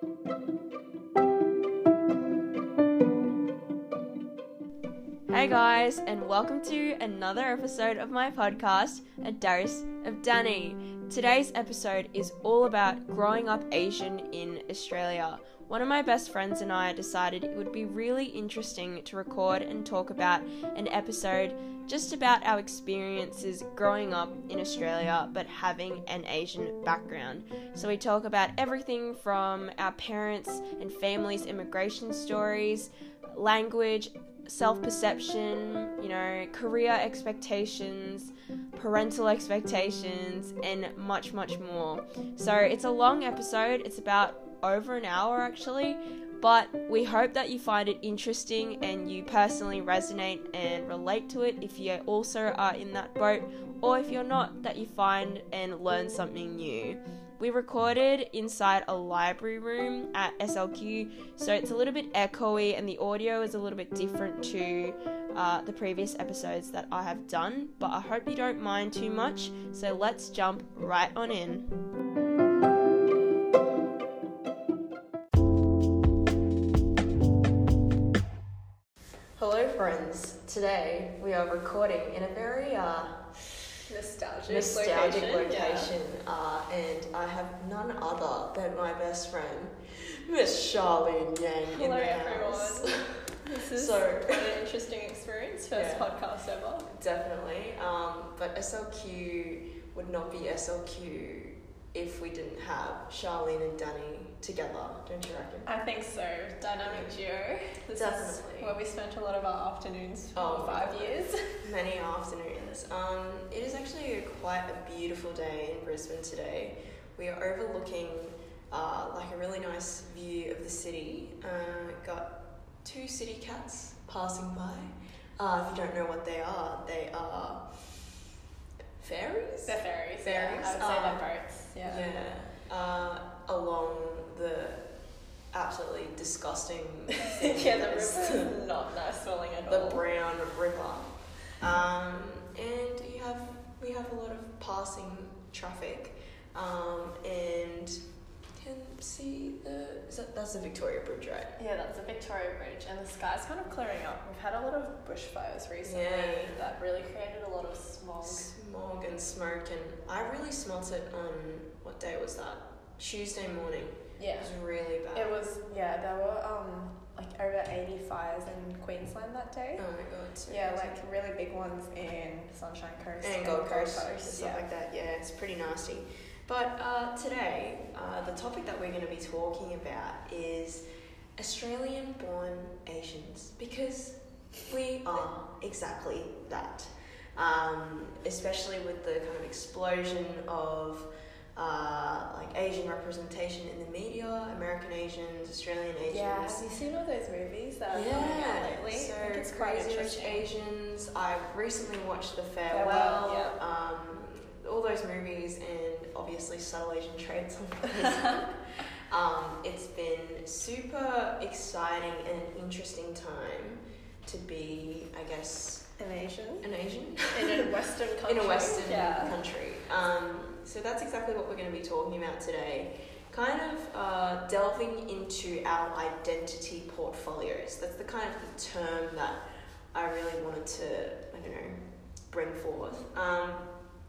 Hey guys, and welcome to another episode of my podcast, A Dose of Danny. Today's episode is all about growing up Asian in Australia. One of my best friends and I decided it would be really interesting to record and talk about an episode just about our experiences growing up in Australia but having an Asian background. So we talk about everything from our parents and families' immigration stories, language, self perception, you know, career expectations, parental expectations, and much, much more. So it's a long episode, it's about over an hour actually, but we hope that you find it interesting and you personally resonate and relate to it if you also are in that boat, or if you're not, that you find and learn something new. We recorded inside a library room at SLQ, so it's a little bit echoey and the audio is a little bit different to uh, the previous episodes that I have done, but I hope you don't mind too much. So let's jump right on in. Friends. Today we are recording in a very uh, nostalgic, nostalgic location. location, uh, and I have none other than my best friend, Miss Charlene Yang, in Hello, the everyone. house. This is So- quite an interesting experience. First Yeah. podcast ever. Definitely, um, but SLQ would not be SLQ if we didn't have Charlene and Danny together. Don't you reckon? I think so. Dynamic duo. This Definitely. is where we spent a lot of our afternoons for Oh five years. Many afternoons. Um, it is actually a, quite a beautiful day in Brisbane today. We are overlooking uh, like a really nice view of the city. Uh, got two CityCats passing by. Uh, if you don't know what they are, they are fairies. They're fairies. Fairies, Yeah, I would say um, they're boats. Yeah. Yeah. Uh, along the absolutely disgusting yeah, the river is not nice smelling at the all. The brown river. Um, and you have we have a lot of passing traffic, um, and see the is that, that's the Victoria Bridge, right? Yeah, that's the Victoria Bridge, and the sky's kind of clearing up. We've had a lot of bushfires recently Yeah. that really created a lot of smog. Smog and smoke, and I really smelt it on what day was that? Tuesday morning. Yeah. It was really bad. It was yeah, there were um like over eighty fires in Queensland that day. Oh my god. so yeah, crazy. like really big ones in Sunshine Coast and Gold Coast, and stuff Yeah. like that. Yeah, it's pretty nasty. But uh, today, uh, the topic that we're going to be talking about is Australian-born Asians because we are exactly that. Um, especially with the kind of explosion of uh, like Asian representation in the media, American Asians, Australian Asians. Yeah, have you seen all those movies that are coming out lately? So it's Crazy Rich. Asians. I recently watched The Farewell, Farewell. Um, all those movies and obviously subtle Asian traits on Facebook. um, it's been super exciting and an interesting time to be, I guess, An Asian an Asian in a Western country. in a Western yeah. country. Um, so that's exactly what we're going to be talking about today. Kind of uh, delving into our identity portfolios. That's the kind of term that I really wanted to, I don't know, bring forth. Um,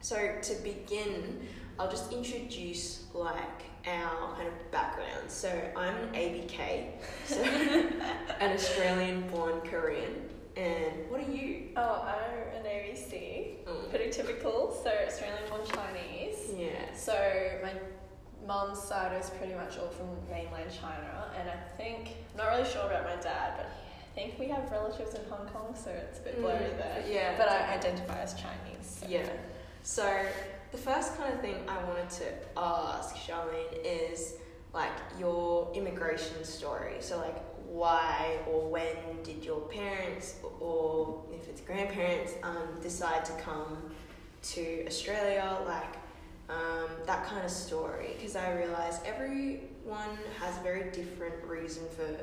so to begin, I'll just introduce like our kind of background. So I'm an ABK, so an Australian-born Korean. And what are you? Oh, I'm an ABC. Mm. Pretty typical. So Australian born Chinese. Yeah. So my mum's side is pretty much all from mainland China, and I think I'm not really sure about my dad, but I think we have relatives in Hong Kong, so it's a bit blurry Mm, there. yeah. But I identify as Chinese. So. Yeah. So the first kind of thing I wanted to ask Charlene is like your immigration story. So like why or when did your parents or if it's grandparents um, decide to come to Australia? Like um, that kind of story because I realize everyone has a very different reason for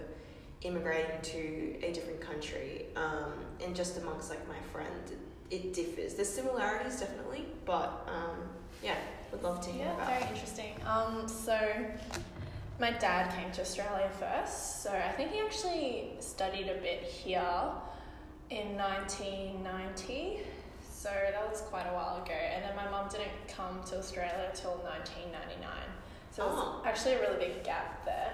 immigrating to a different country um, and just amongst like my friends it, differs there's similarities definitely but um, yeah would love to hear Yeah, about very interesting. Um, so my dad came to Australia first, so I think he actually studied a bit here in 1990. So that was quite a while ago. And then my mum didn't come to Australia till 1999. So it was Oh. actually a really big gap there.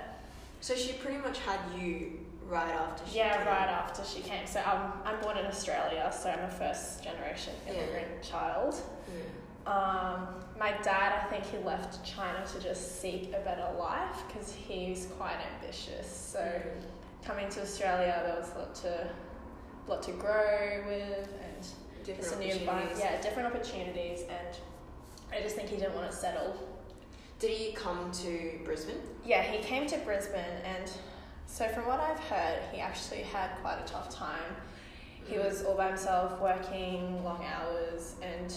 So she pretty much had you right after she Yeah, came. right after she came. So I'm, I'm born in Australia, so I'm a first generation Yeah. immigrant child. Yeah. Um, my dad, I think he left China to just seek a better life because he's quite ambitious. So Mm. coming to Australia, there was a lot to, lot to grow with, and different just a new environment. Yeah, different opportunities, and I just think he didn't want to settle. Did he come to Brisbane? Yeah, he came to Brisbane, and so from what I've heard, he actually had quite a tough time. He was all by himself, working long hours, and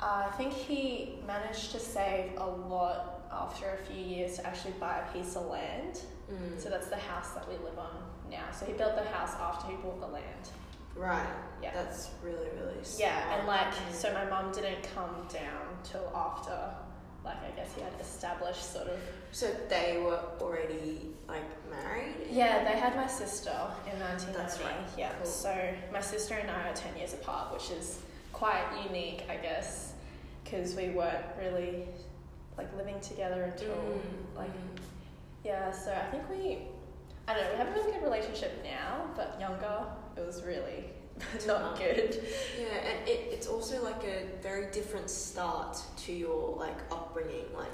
I think he managed to save a lot after a few years to actually buy a piece of land. Mm. So that's the house that we live on now. So he built the house after he bought the land. right. Yeah. That's really really. Smart. Yeah, and like, so my mum didn't come down till after, like, I guess he had established sort of. So they were already like married. Yeah, they had my sister in 1990. That's right. Yeah, Cool. so my sister and I are 10 years apart, which is quite unique, I guess, because we weren't really like living together until Mm. like yeah. So I think we, I don't know, we have a really good relationship now, but younger it was really not good. Yeah, and it, it's also like a very different start to your like upbringing. Like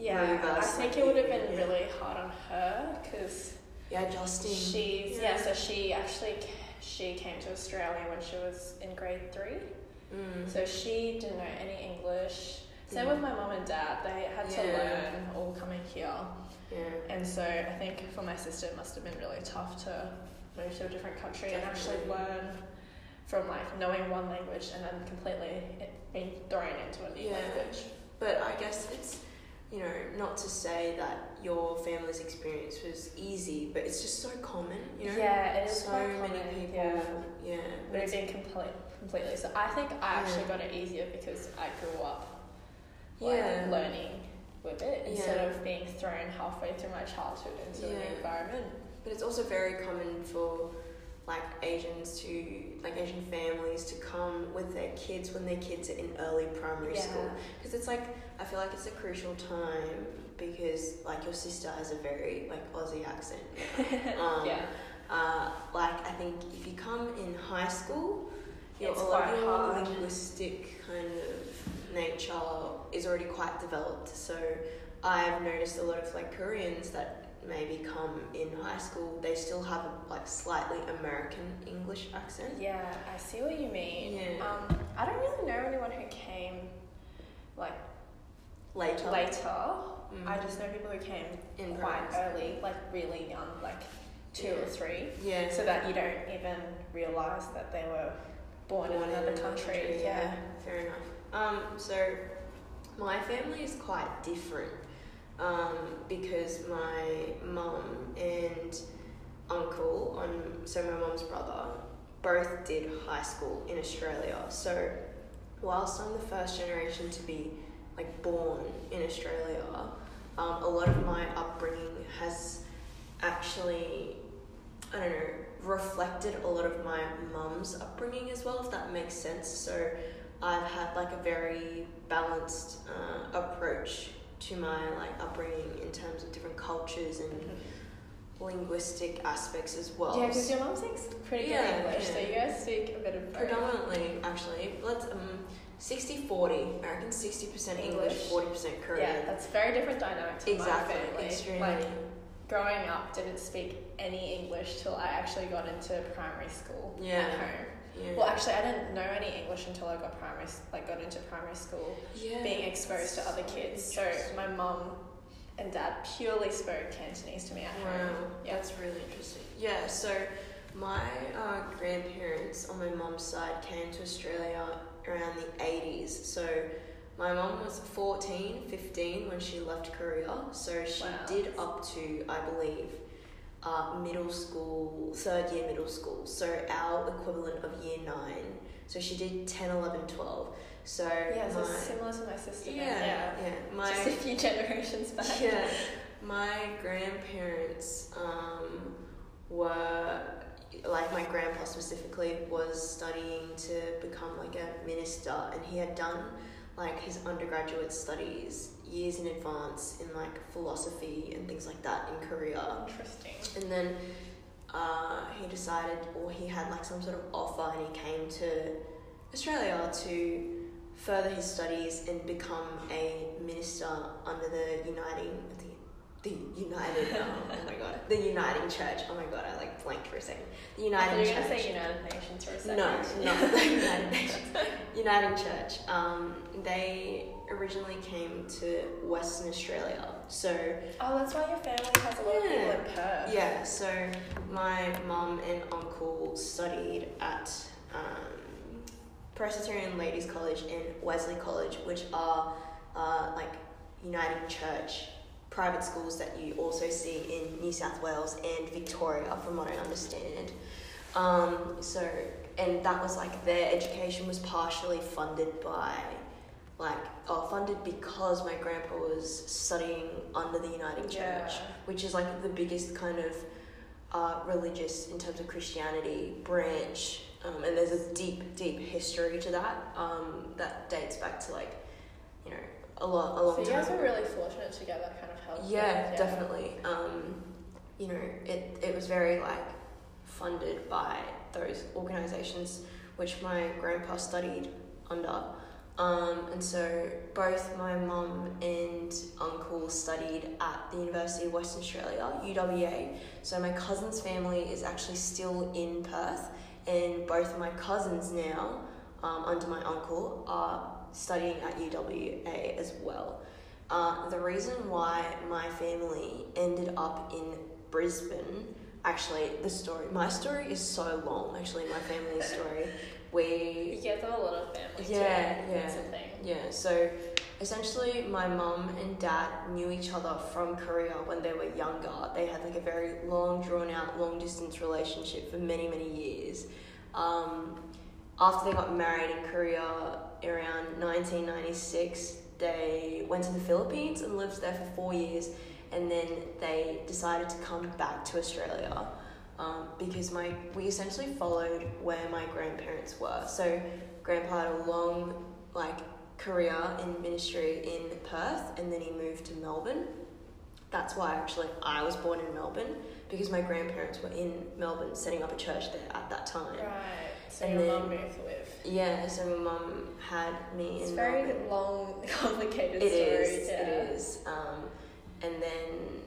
Yeah, I think it would have been yeah. really hard on her because yeah, adjusting. she's yeah. yeah. So she actually she came to Australia when she was in grade three. Mm. So she didn't know any English. Same Mm. with my mum and dad. They had to learn all coming here. yeah. And so I think for my sister it must have been really tough to move to a different country and actually learn from like knowing one language and then completely being thrown into a new Yeah. language. But I guess it's, you know, not to say that your family's experience was easy, but it's just so common, you know? Yeah, it is so quite many people. yeah. Yeah. but it's- moving complete, completely. So I think I actually Yeah. got it easier because I grew up like, Yeah. learning with it instead Yeah. of being thrown halfway through my childhood into a new environment. But it's also very common for like Asians to like Asian families to come with their kids when their kids are in early primary school because it's like I feel like it's a crucial time because like your sister has a very like Aussie accent. Um, yeah. Uh, like I think if you come in high school, your, It's quite your hard. linguistic kind of nature is already quite developed. So I've noticed a lot of like Koreans that maybe come in high school, they still have a like slightly American English accent. Yeah, I see what you mean. Yeah. Um, I don't really know anyone who came like Later, later. Mm. I just know people who came in quite early, like really young, like two or three. Yeah. So that you don't even realise that they were born, in another country. Yeah, fair enough. Um, so my family is quite different um, because my mum and uncle, on so my mum's brother, both did high school in Australia. So whilst I'm the first generation to be like born in Australia, um, a lot of my upbringing has actually I don't know, reflected a lot of my mum's upbringing as well, if that makes sense. So I've had like a very balanced uh, approach to my like upbringing in terms of different cultures and linguistic aspects as well. Yeah, because your mum speaks pretty good Yeah, English, so you guys speak a bit of both. Predominantly, actually, let's um, 60-40. I reckon 60% English, English. 40% Korean. Yeah, that's very different dynamic to exactly. my family. Extremely. Like growing up, didn't speak any English till I actually got into primary school Yeah. at home. Yeah. Well, actually, I didn't know any English until I got primary, like got into primary school, yeah, being exposed to other kids. So my mum and dad purely spoke Cantonese to me at Wow, home. Yeah. that's really interesting. Yeah, so my uh, grandparents on my mum's side came to Australia around the 80s. So my mum was 14, 15 when she left Korea. So she Wow. did up to, I believe, uh, middle school, third year middle school. So our equivalent of year nine. So she did 10, 11, 12. So Yeah, so my, similar to my sister. yeah, yeah. yeah, my Just a few generations back. yeah. My grandparents um, were like my grandpa specifically was studying to become like a minister, and he had done like his undergraduate studies years in advance in like philosophy and things like that in Korea. Interesting. And then uh, he decided, or he had like some sort of offer, and he came to Australia to further his studies and become a minister under the Uniting the, the United um, oh my god the Uniting Church oh my god I like blanked for a second the Uniting thought you were going to say United Nations for a second. no, not the United Nations. Uniting Church. Um, they originally came to Western Australia. So, Oh, that's why your family has a lot of people in Perth. yeah, so my mum and uncle studied at um, Presbyterian Ladies College and Wesley College, which are uh, like Uniting Church private schools that you also see in New South Wales and Victoria, from what I understand. Um, so, and that was like their education was partially funded by, like, oh, funded because my grandpa was studying under the Uniting Church, Yeah. which is like the biggest kind of uh, religious, in terms of Christianity, branch. Um, and there's a deep, deep history to that um, that dates back to like, you know, a lot, a long So you time. guys were really fortunate to get that kind of help. Yeah, definitely. Um, you know, it, it was very like funded by those organizations which my grandpa studied under. Um, and so both my mum and uncle studied at the University of Western Australia, UWA. So my cousin's family is actually still in Perth, and both of my cousins now, um, under my uncle, are studying at UWA as well. Uh, the reason why my family ended up in Brisbane, actually, the story, my story is so long, actually, my family's story. We You get a lot of families. Yeah, too. yeah. That's the thing. yeah, so essentially, my mum and dad knew each other from Korea when they were younger. They had like a very long, drawn out, long distance relationship for many, many years. Um, after they got married in Korea around 1996, they went to the Philippines and lived there for four years, and then they decided to come back to Australia. Um, because my we essentially followed where my grandparents were. So grandpa had a long like career in ministry in Perth and then he moved to Melbourne. That's why actually I was born in Melbourne because my grandparents were in Melbourne setting up a church there at that time. Right. So And your then- mum moved with. Yeah, so my mum had me It's in very Melbourne. long, complicated It story. is, yeah. it is. Um, and then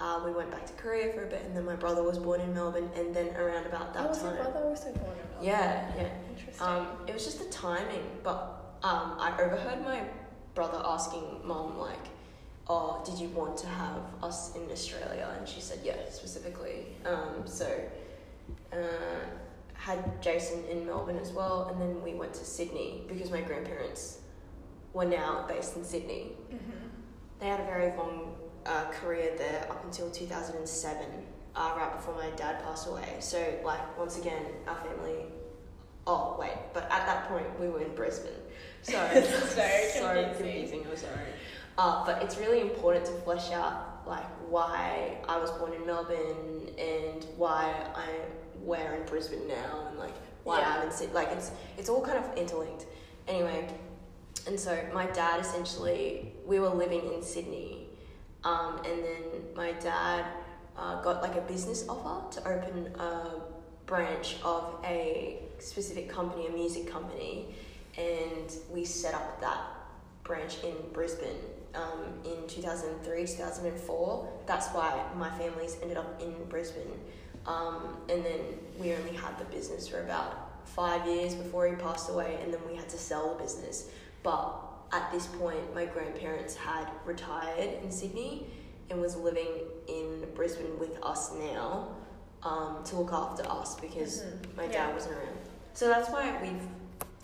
uh, we went back to Korea for a bit and then my brother was born in Melbourne and then around about that oh, was time. your brother also born in Melbourne? Yeah, yeah. Interesting. Um, it was just the timing, but um, I overheard my brother asking mom like, "Oh, did you want to have us in Australia?" And she said, "Yeah, specifically." Um, so uh, had Jason in Melbourne as well, and then we went to Sydney because my grandparents were now based in Sydney. hmm They had a very long uh, career there up until 2007, uh, right before my dad passed away. So, like, once again, our family. Oh, wait, but at that point, we were in Brisbane. So, very so confusing. I'm sorry. Uh, but it's really important to flesh out, like, why I was born in Melbourne and why I where in Brisbane now and, like, why Yeah. I'm in Sydney. Like, it's, it's all kind of interlinked. Anyway, and so my dad essentially, we were living in Sydney, um, and then my dad uh, got like a business offer to open a branch of a specific company, a music company, and we set up that branch in Brisbane um, in 2003, 2004. That's why my family's ended up in Brisbane. Um, and then we only had the business for about five years before he passed away, and then we had to sell the business. But at this point, my grandparents had retired in Sydney and was living in Brisbane with us now um, to look after us because Mhm. my dad Yeah. wasn't around. So that's why we've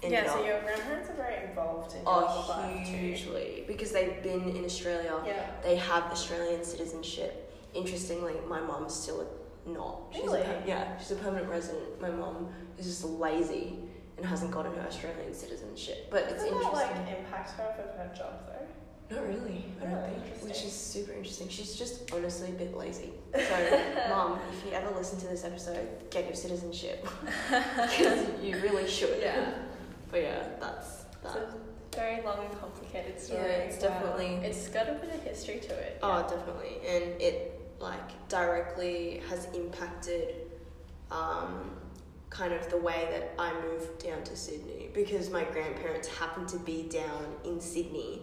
ended Yeah, so up. your grandparents are very involved in your Oh, hugely. Because they've been in Australia. Yeah. They have Australian citizenship. Interestingly, my mum's still not. She's Really? A, yeah, she's a permanent resident. My mum is just lazy and hasn't gotten her Australian citizenship. But it's Doesn't that interesting. like impact her with her job though? Not really. I don't Oh, think. Which is super interesting. She's just honestly a bit lazy. So, mom, if you ever listen to this episode, get your citizenship because you really should. Yeah. But yeah, that's It's that. a very long and complicated story. Yeah, it's definitely- It's got a bit of history to it. Oh, definitely, and it like directly has impacted, um, kind of the way that I moved down to Sydney because my grandparents happened to be down in Sydney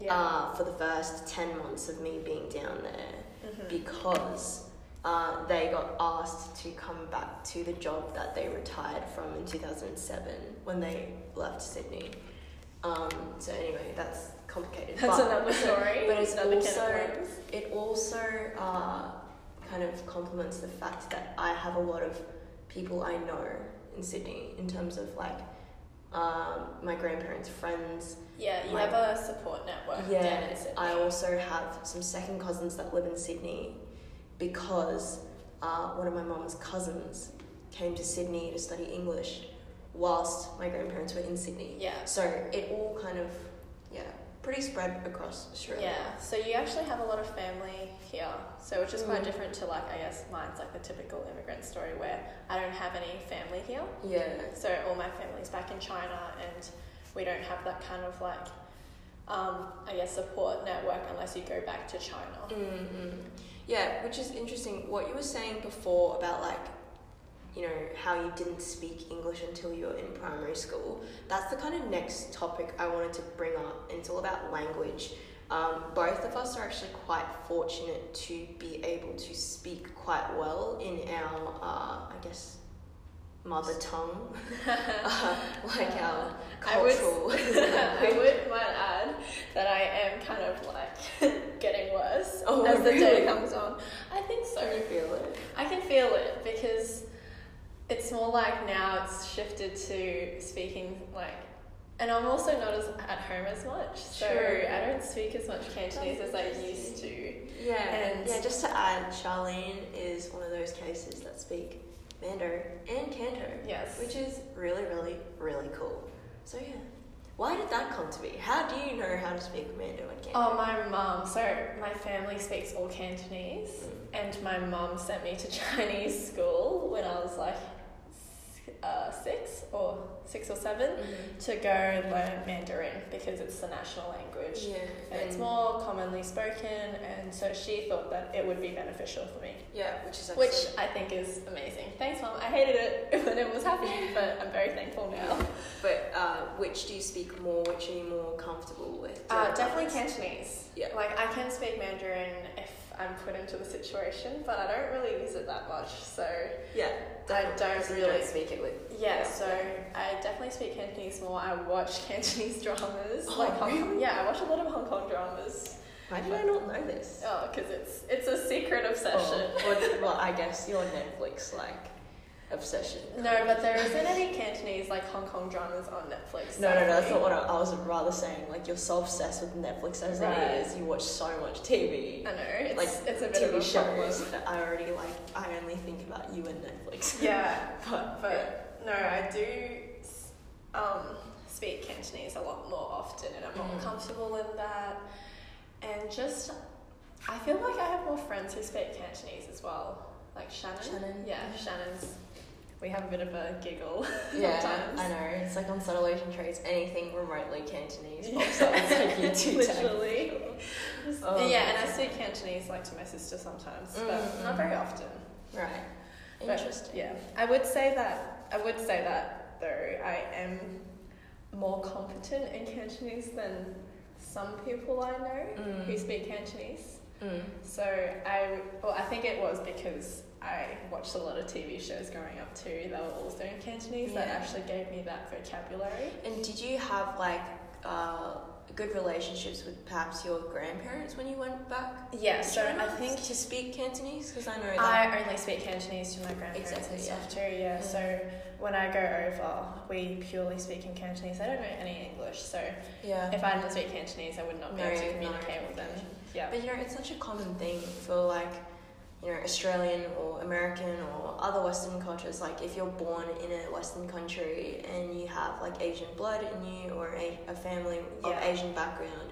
yeah. uh, for the first ten months of me being down there. Mhm. because uh, they got asked to come back to the job that they retired from in 2007 when they left Sydney. Um, so anyway, that's complicated. That's but, another story. but it's another also can of worms. it also uh, kind of complements the fact that I have a lot of people I know in Sydney in terms of like um, my grandparents' friends. Yeah, you like- have a support network. Yeah, down in Sydney. I also have some second cousins that live in Sydney because uh, one of my mum's cousins came to Sydney to study English whilst my grandparents were in Sydney. Yeah. So it all kind of, yeah, pretty spread across Australia. Yeah, so you actually have a lot of family here, so which is quite Mm. different to like I guess mine's like the typical immigrant story where I don't have any family here, Yeah. so all my family's back in China, and we don't have that kind of like um, I guess support network unless you go back to China. mm Yeah, which is interesting. What you were saying before about like, you know, how you didn't speak English until you were in primary school. That's the kind of next topic I wanted to bring up. And it's all about language. Um, both of us are actually quite fortunate to be able to speak quite well in our, uh, I guess, mother tongue, uh, like our I would- cultural. I would might add that I am kind of like getting worse Oh, as the day comes on. I think so. Can you feel it? I can feel it because it's more like now it's shifted to speaking like, and I'm also not as at home as much, so True. I don't speak as much Cantonese as I used to. Yeah, And- yeah. Just to add, Charlene is one of those cases that speak Mando and Canto, Yes. which is really, really, really cool. So yeah, why did that come to be? How do you know how to speak Mando and Canto? Oh, my mum. So my family speaks all Cantonese, Mm. and my mum sent me to Chinese school when I was like uh, six or six or 7 Mhm. to go and learn Mandarin because it's the national language. Yeah, And it's more commonly spoken, and so she thought that it would be beneficial for me, Yeah, which is actually, which I think is amazing. Thanks, mom. I hated it when it was happening, but I'm very thankful now. But uh, which do you speak more? Which are you more comfortable with? Uh, definitely? Cantonese. Yeah. Like, I can speak Mandarin if I'm put into the situation, but I don't really use it that much, so Yeah, I don't really- don't speak it with. yeah, so I definitely speak Cantonese more. I watch Cantonese dramas. Oh, like Hong Kong, yeah, I watch a lot of Hong Kong dramas. Why did I not know this? Oh, because it's it's a secret obsession. Oh, well, well, I guess your Netflix like obsession. No, but there isn't any Cantonese like Hong Kong dramas on Netflix. No, no, no, that's not what I, I was rather saying. Like, you're so obsessed with Netflix as Right. it is. You watch so much TV. I know it's Like, it's a bit TV of a shows problem. I already like. I only think about you and Netflix. Yeah, but, but no, I do um, speak Cantonese a lot more often, and I'm more Mhm. comfortable in that. And just, I feel like I have more friends who speak Cantonese as well, like Shannon. Shannon. Yeah, Shannon's. We have a bit of a giggle yeah, sometimes. I know. It's like on Subtle Asian Traits, anything remotely Cantonese pops up. It's like. Literally. Oh. yeah, and I speak Cantonese like to my sister sometimes, but Mm. not very often. Right. But, Interesting. yeah, I would say that. I would say that though I am more competent in Cantonese than some people I know Mm. who speak Cantonese. Mm. So I, well, I think it was because I watched a lot of TV shows growing up too. They were also in Cantonese. That actually gave me that vocabulary. And did you have like uh, good relationships with perhaps your grandparents when you went back? Yeah. So I think to speak Cantonese because I know that. I only speak Cantonese to my grandparents Exactly, and yeah. stuff too. Yeah. Yeah. So when I go over, we purely speak in Cantonese. I don't know any English, so yeah. if I didn't speak Cantonese, I would not be No, able to no communicate with them. Yeah. But you know, it's such a common thing for like, you know, Australian or American or other Western cultures. Like, if you're born in a Western country and you have like Asian blood in you or a, a family of Asian background,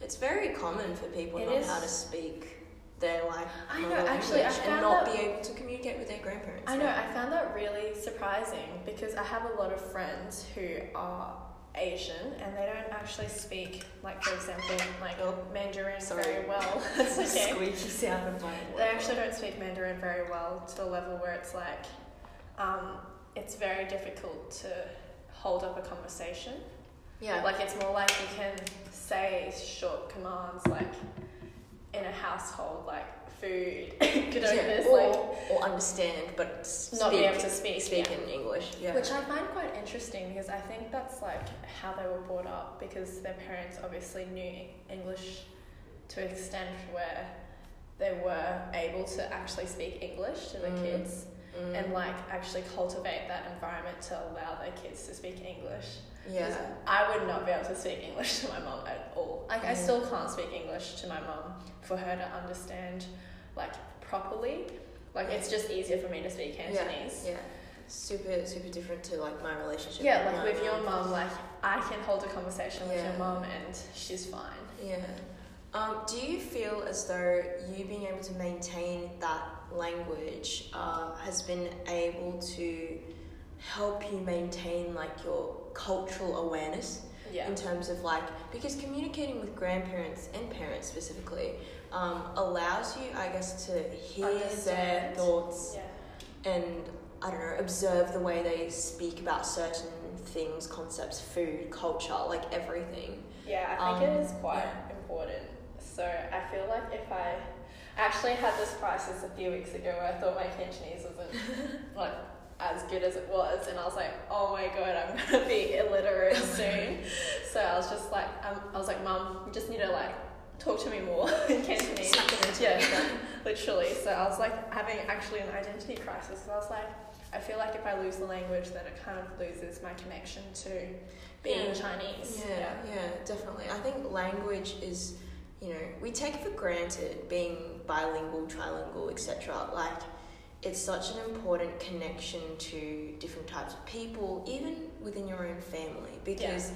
It's very common for people It not is- how to speak their like I know, actually, I language and not that- be able to communicate with their grandparents. I know, I found that really surprising because I have a lot of friends who are Asian and they don't actually speak, like, for example, like Oh, Mandarin sorry. very well. That's okay. Squeaky sound of my They actually don't speak Mandarin very well to the level where it's like, um, it's very difficult to hold up a conversation. Yeah. Like it's more like you can say short commands like in a household like food, could Yeah, this or, like or understand, but s- not speak, be able to speak. speak yeah. in English. Yeah. Which I find quite interesting because I think that's like how they were brought up because their parents obviously knew English to an extent where they were able to actually speak English to the Mm. kids Mm. and like actually cultivate that environment to allow their kids to speak English. Yeah. I would not be able to speak English to my mum at all. Like I Mm. still can't speak English to my mum for her to understand like properly. Like it's just easier for me to speak Cantonese. Yeah. Super, super different to like my relationship. Yeah, with like with your mum, like I can hold a conversation with your mum and she's fine. Yeah. Um, do you feel as though you being able to maintain that language uh, has been able to help you maintain like your cultural awareness Yeah. in terms of like because communicating with grandparents and parents specifically um, allows you, I guess, to hear their thoughts Yeah. and I don't know, observe the way they speak about certain things, concepts, food, culture, like everything. Yeah, I think Um, it is quite yeah. important. So I feel like if I actually had this crisis a few weeks ago where I thought my Cantonese wasn't like as good as it was, and I was like, oh my god, I'm gonna be illiterate soon. so I was just like, um, I was like, Mum, you just need to like talk to me more in Cantonese. Suck it into Yeah. Literally. So I was like having actually an identity crisis. So I was like, I feel like if I lose the language, then it kind of loses my connection to being Yeah. Chinese. Yeah, yeah, definitely. I think language is, you know, we take for granted being bilingual, trilingual, etc. Like, it's such an important connection to different types of people, even within your own family, because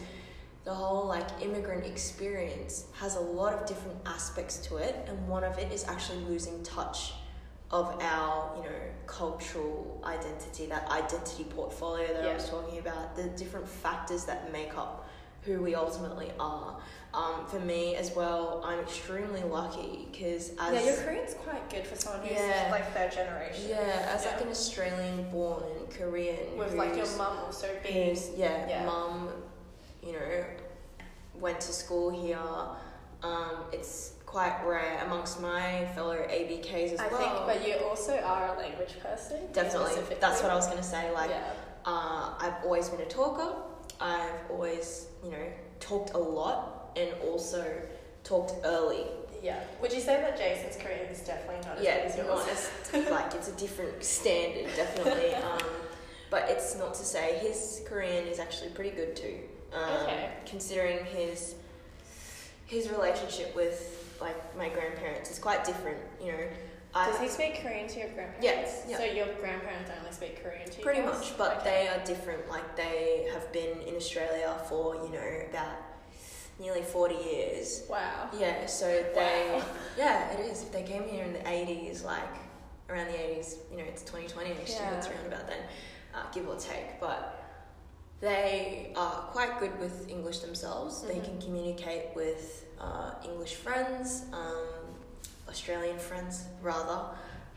the whole like immigrant experience has a lot of different aspects to it, and one of it is actually losing touch of our, you know, cultural identity, that identity portfolio that I was talking about, the different factors that make up who we ultimately are. Um, for me as well, I'm extremely lucky because as yeah, your Korean's quite good for someone who's Yeah. like third generation. yeah, as like an Australian born Korean With like your mum also being. yeah, Yeah. mum, you know, went to school here. Um, it's quite rare amongst my fellow ABKs as I well. think, but you also are a language person. Definitely, that's what I was gonna say. Like, yeah. uh, I've always been a talker. I've always, you know, talked a lot and also talked early. Yeah. Would you say that Jason's Korean is definitely not as Yeah, good as it's yours? not like it's a different standard, definitely. Um, but it's not to say his Korean is actually pretty good too. Um, Okay. Considering his his relationship with like my grandparents is quite different. You know, Does he speak Korean to your grandparents? Yes, yeah. So your grandparents only speak Korean to you pretty guys? much, but Okay. they are different. Like they have been in Australia for you know about nearly forty years. Wow. Yeah, so they Wow. yeah, it is. They came here in the eighties, like around the eighties. You know, it's twenty twenty next year. It's around about then, uh, give or take. But they are quite good with English themselves. They Mhm. can communicate with uh, English friends, um, Australian friends rather.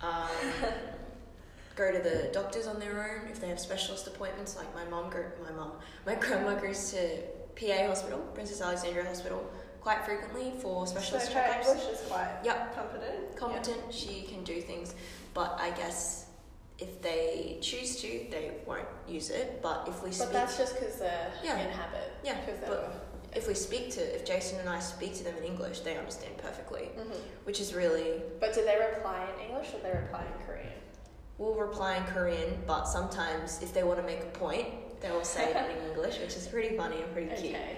Um, go to the doctors on their own if they have specialist appointments. Like my mom, go, my mom, my grandma goes to PA Hospital, Princess Alexandra Hospital, quite frequently for specialist so her checkups. English is quite Yep. competent. Competent, she can do things, but I guess if they choose to, they won't use it. But if we speak, But that's just because they're Yeah. in habit. Yeah, Because they but-. If we speak to, if Jason and I speak to them in English, they understand perfectly, Mhm. which is really. But do they reply in English or they reply in Korean? We'll reply in Korean, but sometimes if they want to make a point, they will say it in English, which is pretty funny and pretty cute. Okay.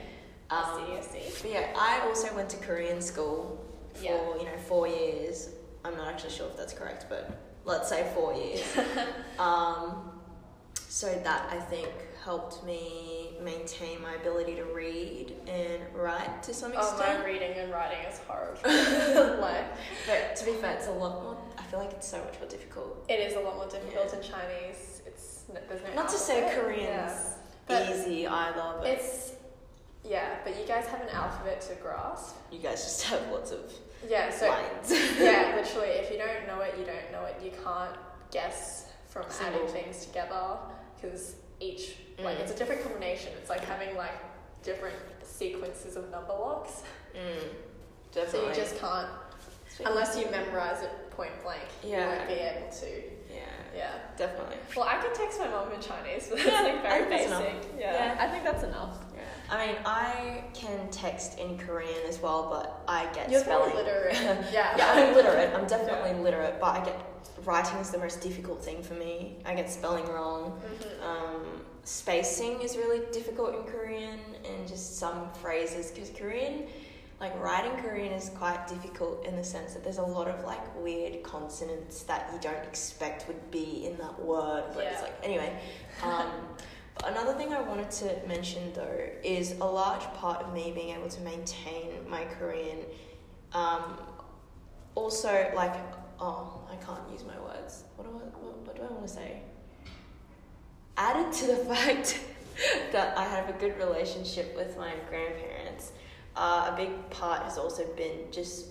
Um, I see, I see. But yeah, I also went to Korean school for Yeah. you know four years. I'm not actually sure if that's correct, but let's say four years. um, so that I think helped me maintain my ability to read and write to some extent. Oh, my reading and writing is horrible. like, But to be fair, it's a lot more. I feel like it's so much more difficult. it is a lot more difficult in Chinese. It's there's no Not to say. Korean's Yeah. But easy either, but It's yeah, but you guys have an alphabet to grasp. you guys just have lots of Yeah, so lines. yeah, literally, if you don't know it, you don't know it. You can't guess from adding things together because each like Mm. it's a different combination. It's like having like different sequences of number locks. Mm, So definitely. you just can't unless you memorize it point blank. Yeah. You won't be able to. yeah, Yeah. definitely. Well, I can text my mom in Chinese, but that's Yeah, like I very think basic. enough. Yeah. Yeah. I think that's enough. Yeah. I mean, I can text in Korean as well, but I get You're spelling. very literate. yeah. yeah, I'm literate. I'm definitely literate, but I get writing is the most difficult thing for me. I get spelling wrong. Mhm. Um, spacing is really difficult in Korean, and just some phrases because Korean, like writing Korean, is quite difficult in the sense that there's a lot of like weird consonants that you don't expect would be in that word. But it's Yeah. like anyway. Um, another thing I wanted to mention though is a large part of me being able to maintain my Korean. Um, also, like, oh, I can't use my words. What do I, what, what do I want to say? Added to the fact that I have a good relationship with my grandparents, uh, a big part has also been just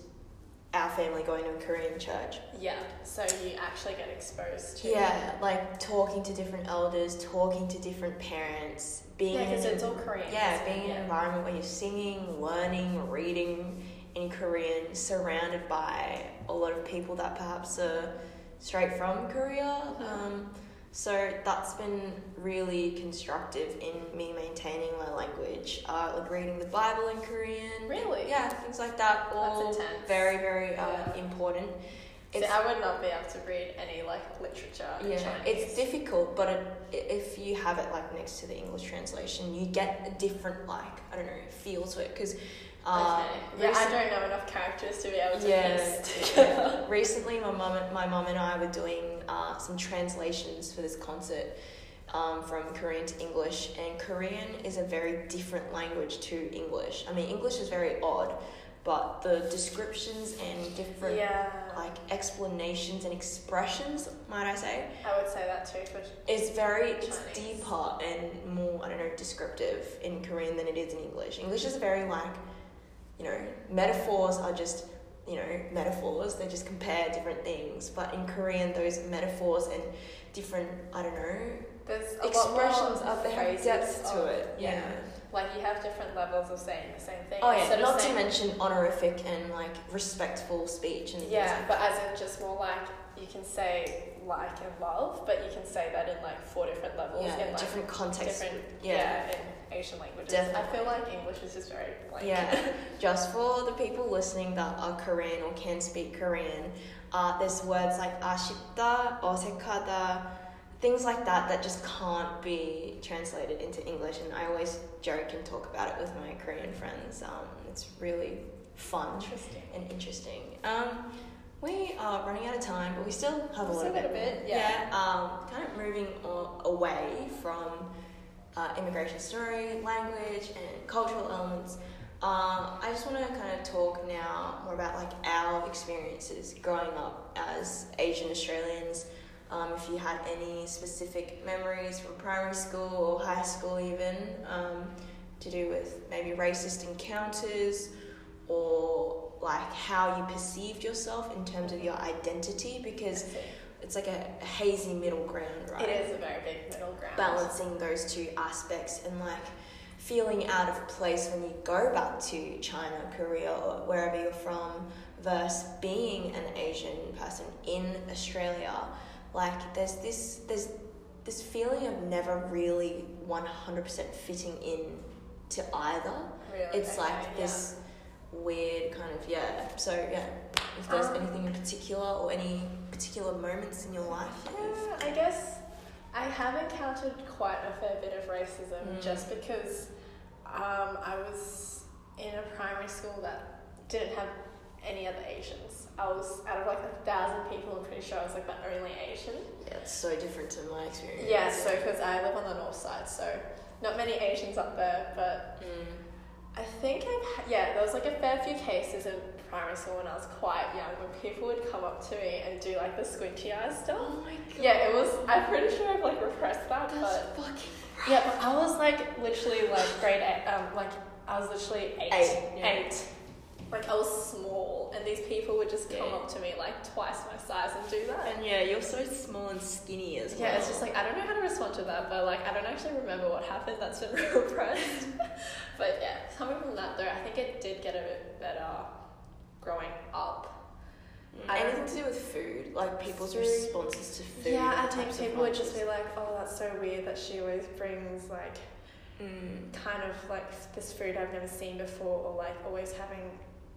our family going to a Korean church. Yeah. So you actually get exposed to. Yeah, like talking to different elders, talking to different parents, being Yeah, in because an- it's all Korean. yeah, being in an environment where you're singing, learning, reading in Korean, surrounded by a lot of people that perhaps are straight from Korea. Um, so that's been really constructive in me maintaining my language, uh, like reading the Bible in Korean. Really? Yeah, things like that. All intense. very, very uh, Yeah. important. See, I would not be able to read any like literature in Yeah, Chinese. it's difficult, but it, if you have it like next to the English translation, you get a different like I don't know feel to it because. Uh, okay. Yeah, I don't know enough characters to be able to Yeah. piece together. recently, my mum, my mum and I were doing uh, some translations for this concert um, from Korean to English, and Korean is a very different language to English. I mean, English is very odd, but the descriptions and different yeah. like explanations and expressions, might I say, I would say that too for It's very it's deeper and more I don't know descriptive in Korean than it is in English. English is very like, you know, metaphors are just you know metaphors. They just compare different things. But in Korean, those metaphors and different I don't know there's a expressions lot more of they have depth to of- it. Yeah. Like you have different levels of saying the same thing. Oh yeah. Instead Not to mention honorific and like respectful speech and Yeah, like but as in just more like you can say like and love, but you can say that in like four different levels yeah, in like different contexts. different yeah. yeah. in Asian languages. Definitely. I feel like English is just very blank. Yeah. just for the people listening that are Korean or can speak Korean, uh, there's words like ashipta, osekada, things like that that just can't be translated into English. And I always joke and talk about it with my Korean friends. Um, it's really fun interesting. and interesting. Um, we are running out of time, but we still have a little bit. bit yeah. yeah um, kind of moving away from uh, immigration story, language, and cultural elements. Um, I just want to kind of talk now more about like our experiences growing up as Asian Australians. Um, if you had any specific memories from primary school or high school, even um, to do with maybe racist encounters or like how you perceived yourself in terms of your identity, because it's like a, a hazy middle ground, right? It is a very big middle ground. balancing those two aspects and like feeling out of place when you go back to China, Korea, or wherever you're from, versus being an Asian person in Australia. Like there's this there's this feeling of never really one hundred percent fitting in to either. Really? It's Okay, like this weird kind of yeah. So yeah, if there's Um, anything in particular or any particular moments in your life. Yeah, I guess I have encountered quite a fair bit of racism Mm. just because um, I was in a primary school that didn't have any other Asians. I was out of like a thousand people. I'm pretty sure I was like the only Asian. Yeah, it's so different to my experience. Yeah, so because I live on the north side, so not many Asians up there, but Mm. I think I've yeah, there was like a fair few cases in school when I was quite young when people would come up to me and do like the squinty eyes stuff. Oh my god. Yeah, it was. I'm pretty sure I've like repressed that, That's but fucking. yeah, but I was like literally like grade eight. Um, like I was literally eight. Eight, yeah. Eight. Like I was small, and these people would just come Yeah. up to me like twice my size and do that. And yeah, you're so small and skinny as well. Yeah, it's just like I don't know how to respond to that, but like I don't actually remember what happened. That's been repressed. but yeah, coming from that though, I think it did get a bit better growing up. Mm. Anything to do with food, like people's Food. responses to food. yeah, I think people would just be like, "Oh, that's so weird that she always brings like Mm. kind of like this food I've never seen before, or like always having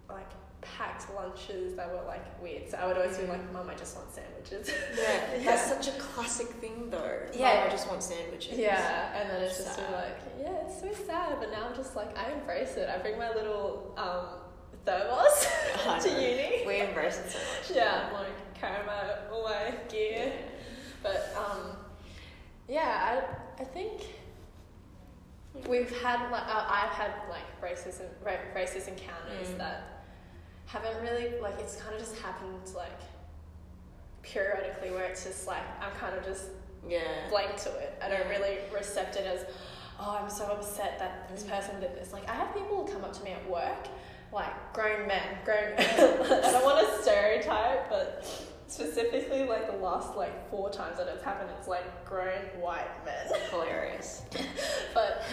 like packed lunches that were like weird." So I would always be like, "Mum, I just want sandwiches." Yeah, Yeah. that's such a classic thing though. Yeah. Mum, I just want sandwiches. Yeah, and then it's just Sad. like, yeah, it's so sad, but now I'm just like, I embrace it. I bring my little um, thermos to uni. We embrace it so much. Yeah, like carrying my all my gear, but um, yeah, I I think we've had like uh, I've had like races and ra- racist encounters Mm. that haven't really like it's kind of just happened like periodically where it's just like I'm kind of just Yeah. blank to it. I don't Yeah. really accept it as, oh, I'm so upset that this Mm. person did this. Like, I have people come up to me at work, like grown men, grown. Men. I don't want to stereotype, but specifically, like the last like four times that it's happened, it's like grown white men, Hilarious. but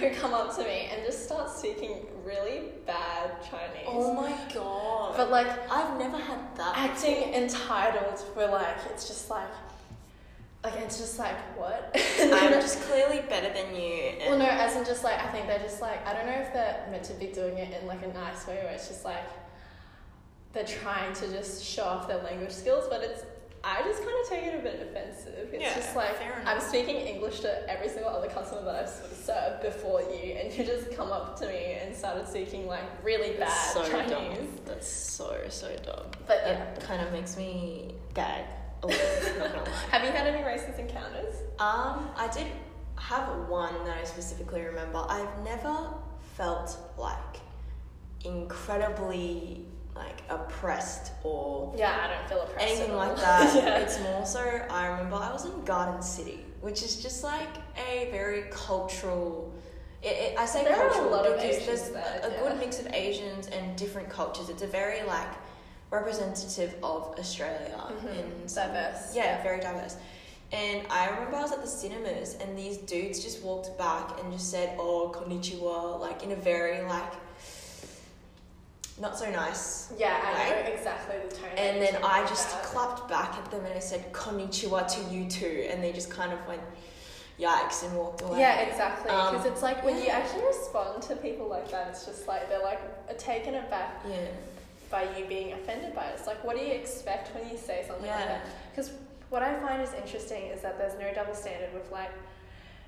who come up to me and just start speaking really bad Chinese. Oh my god. But like I've never had that. acting entitled for like it's just like like it's just like what I'm just clearly better than you. Well no as in just like I think they're just like I don't know if they're meant to be doing it in like a nice way where it's just like they're trying to just show off their language skills but it's I just kind of take it a bit offensive. It's Yeah, just like I'm speaking English to every single other customer that I've served before you, and you just come up to me and started speaking like really bad That's so Chinese. dumb. That's so so dumb. But yeah, It kind of makes me gag a little. not gonna lie. have you had any racist encounters? Um, I did have one that I specifically remember. I've never felt like incredibly like oppressed or Yeah, I don't feel oppressed. anything like that. yeah. It's more so I remember I was in Garden City, which is just like a very cultural. It, it, I say There are a cultural lot of because Asians there's there, a yeah. good mix of Asians and different cultures. It's a very like representative of Australia Mhm. in some- Diverse, Yeah, yeah. very diverse. And I remember I was at the cinemas and these dudes just walked back and just said, "Oh, konnichiwa," like in a very like not so nice Yeah, I know exactly the tone. and then I just about. clapped back at them and I said konnichiwa to you too, and they just kind of went yikes and walked away. Yeah, exactly. Um, Because it's like when you actually respond to people like that, it's just like they're like taken aback Yeah. By you being offended by it. It's like, what do you expect when you say something like that? Because what I find is interesting is that there's no double standard with like,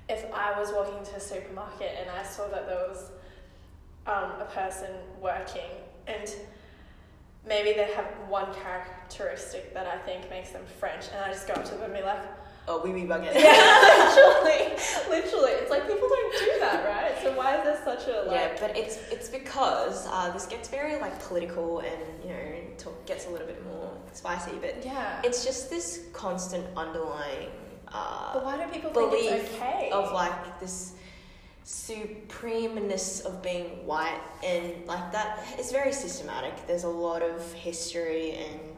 if I was walking to a supermarket and I saw that there was um, a person working and maybe they have one characteristic that I think makes them French, and I just go up to them and be like, Oh, we be bugging. yeah, literally, literally. It's like people don't do that, right? So why is there such a Yeah, like? but it's it's because uh, this gets very like political and you know talk, gets a little bit more spicy, but Yeah. it's just this constant underlying Uh, but why do people think it's okay? of like this supremeness of being white and like that is very systematic. There's a lot of history and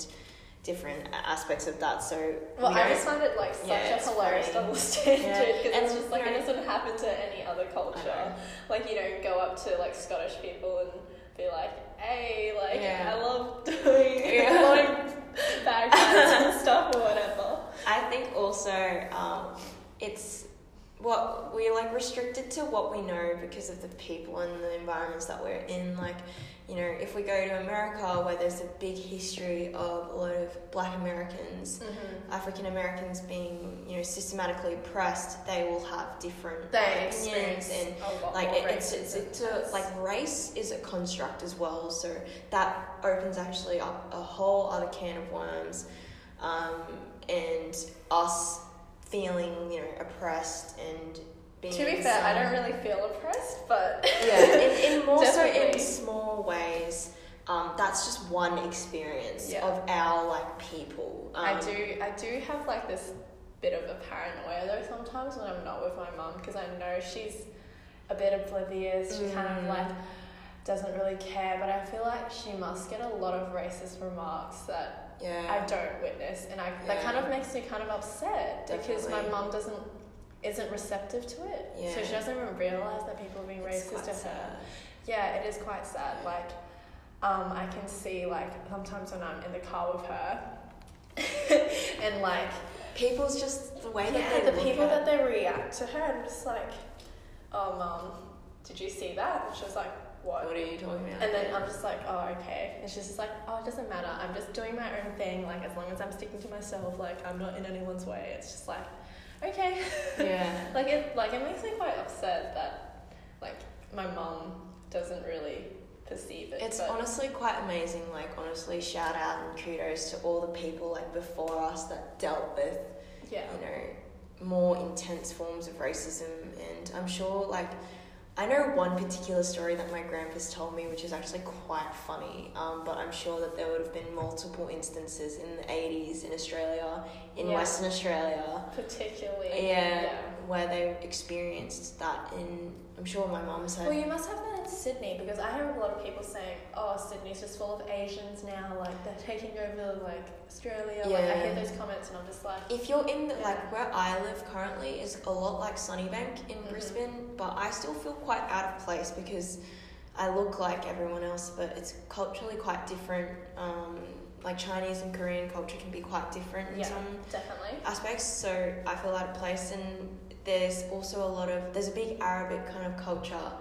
different aspects of that. So well, we I just find it like such Yeah, a hilarious funny. double standard because and, it's just like you it doesn't happen to any other culture. Like you don't go up to like Scottish people and be like, "Hey, like Yeah. I love doing Yeah. blowing bagpipes and stuff or whatever." I think also um, it's what we're like restricted to what we know because of the people and the environments that we're in. Like, you know, if we go to America where there's a big history of a lot of black Americans, Mm-hmm. African Americans being, you know, systematically oppressed, they will have different They opinions and like it, it's it's, it's a, like race is a construct as well so that opens actually up a whole other can of worms um, and us feeling you know oppressed and being to be fair, I don't really feel oppressed, but yeah in, in more so in small ways um, that's just one experience Yeah. of our like people um, I do I do have like this bit of a paranoia though sometimes when I'm not with my mum because I know she's a bit oblivious. She kind of Mm. like doesn't really care, but I feel like she must get a lot of racist remarks that yeah I don't witness, and I that kind of makes me kind of upset because my Definitely. mum doesn't isn't receptive to it, so she doesn't even realize that people are being It's racist to her. sad. Yeah, it is quite sad. Like, um, I can see like sometimes when I'm in the car with her, and like people's just the way that yeah, they the people at that they react to her, I'm just like, oh mum, did you see that? And she's like, what? what are you talking about And then I'm just like, oh, okay. And she's just like, oh, it doesn't matter. I'm just doing my own thing. Like, as long as I'm sticking to myself, like, I'm not in anyone's way. It's just like. Yeah like, it, like, it makes me quite upset that, like, my mum doesn't really perceive it. It's but honestly quite amazing. Like honestly, shout out and kudos to all the people like before us that dealt with yeah. you know more intense forms of racism. And I'm sure like I know one particular story that my grandpa's told me, which is actually quite funny. Um, but I'm sure that there would have been multiple instances in the 80s in Australia, in Yeah. Western Australia, Particularly. yeah, where they experienced that. In I'm sure my mum said. Well, you must have that in Sydney because I hear a lot of people saying, "Oh, Sydney's just full of Asians now. Like they're taking over like Australia." Like I hear those comments, and I'm just like, If you're in the, Yeah. like where I live currently is a lot like Sunnybank in Mhm. Brisbane, but I still feel quite out of place because I look like everyone else, but it's culturally quite different. Um, like Chinese and Korean culture can be quite different in Yeah. some definitely. aspects, so I feel out of place. And there's also a lot of there's a big Arabic kind of culture,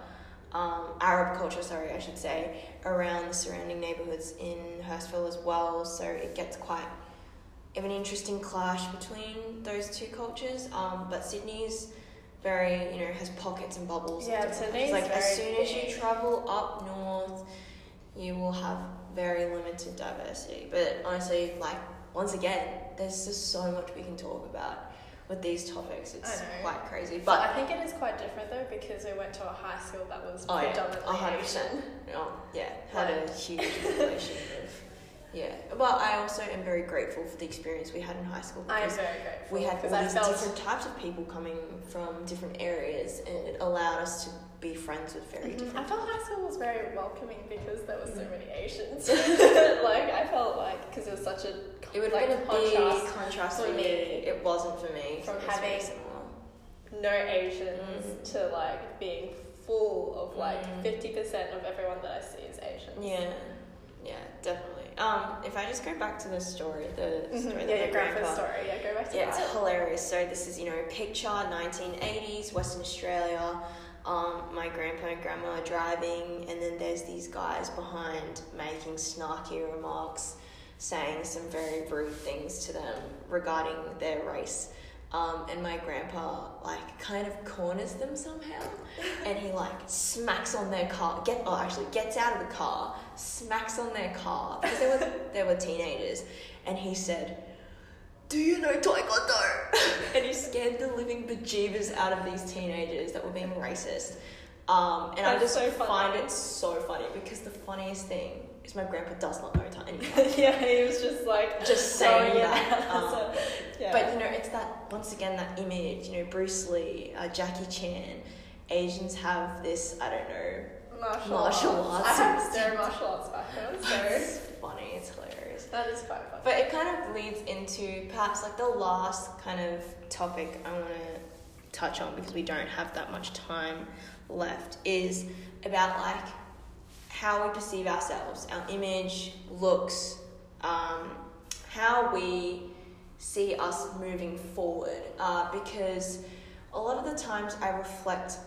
um, Arab culture, sorry, I should say, around the surrounding neighborhoods in Hurstville as well. So it gets quite of an interesting clash between those two cultures. Um, but Sydney's very, you know, has pockets and bubbles. Yeah, Sydney's like as soon as you travel up north, you will have very limited diversity. But honestly, like once again, there's just so much we can talk about with these topics. It's quite crazy. But I think it is quite different though because we went to a high school that was Oh, predominantly A hundred Asian. percent. oh, yeah, had a huge population of yeah. But I also am very grateful for the experience we had in high school I am because very grateful. we had all these felt different types of people coming from different areas, and it allowed us to be friends with very Mhm. different. I felt high school was very welcoming because there were so many Asians. like I felt like because it was such a It would have like, been a big contrast contrast for me. It wasn't for me. from It was very having no Asians to like being full of like Mm. fifty percent of everyone that I see is Asian. Yeah, yeah, definitely. Um, if I just go back to the story, the Mhm. story Yeah, your grandpa story. Yeah, go back to Yeah, that. it's hilarious. So this is, you know, picture 1980s Western Australia. Um, my grandpa and grandma are driving, and then there's these guys behind making snarky remarks, saying some very rude things to them regarding their race. Um, and my grandpa like kind of corners them somehow, and he like smacks on their car. Get oh, actually gets out of the car, smacks on their car because they were they were teenagers, and he said, do you know Taekwondo? and he scared the living bejeebers out of these teenagers that were being racist. Um, and I just so find it so funny because the funniest thing is my grandpa does not know Taekwondo. yeah, he was just like Just saying that, um, So, yeah. But you know, it's that once again that image. You know, Bruce Lee, uh, Jackie Chan. Asians have this. I don't know. martial, martial arts. arts. I have zero martial arts background, so It's funny. It's hilarious. That is quite fun. But it kind of leads into perhaps like the last kind of topic I want to touch on because we don't have that much time left is about like how we perceive ourselves, our image, looks, um, how we see us moving forward. Uh, because a lot of the times I reflect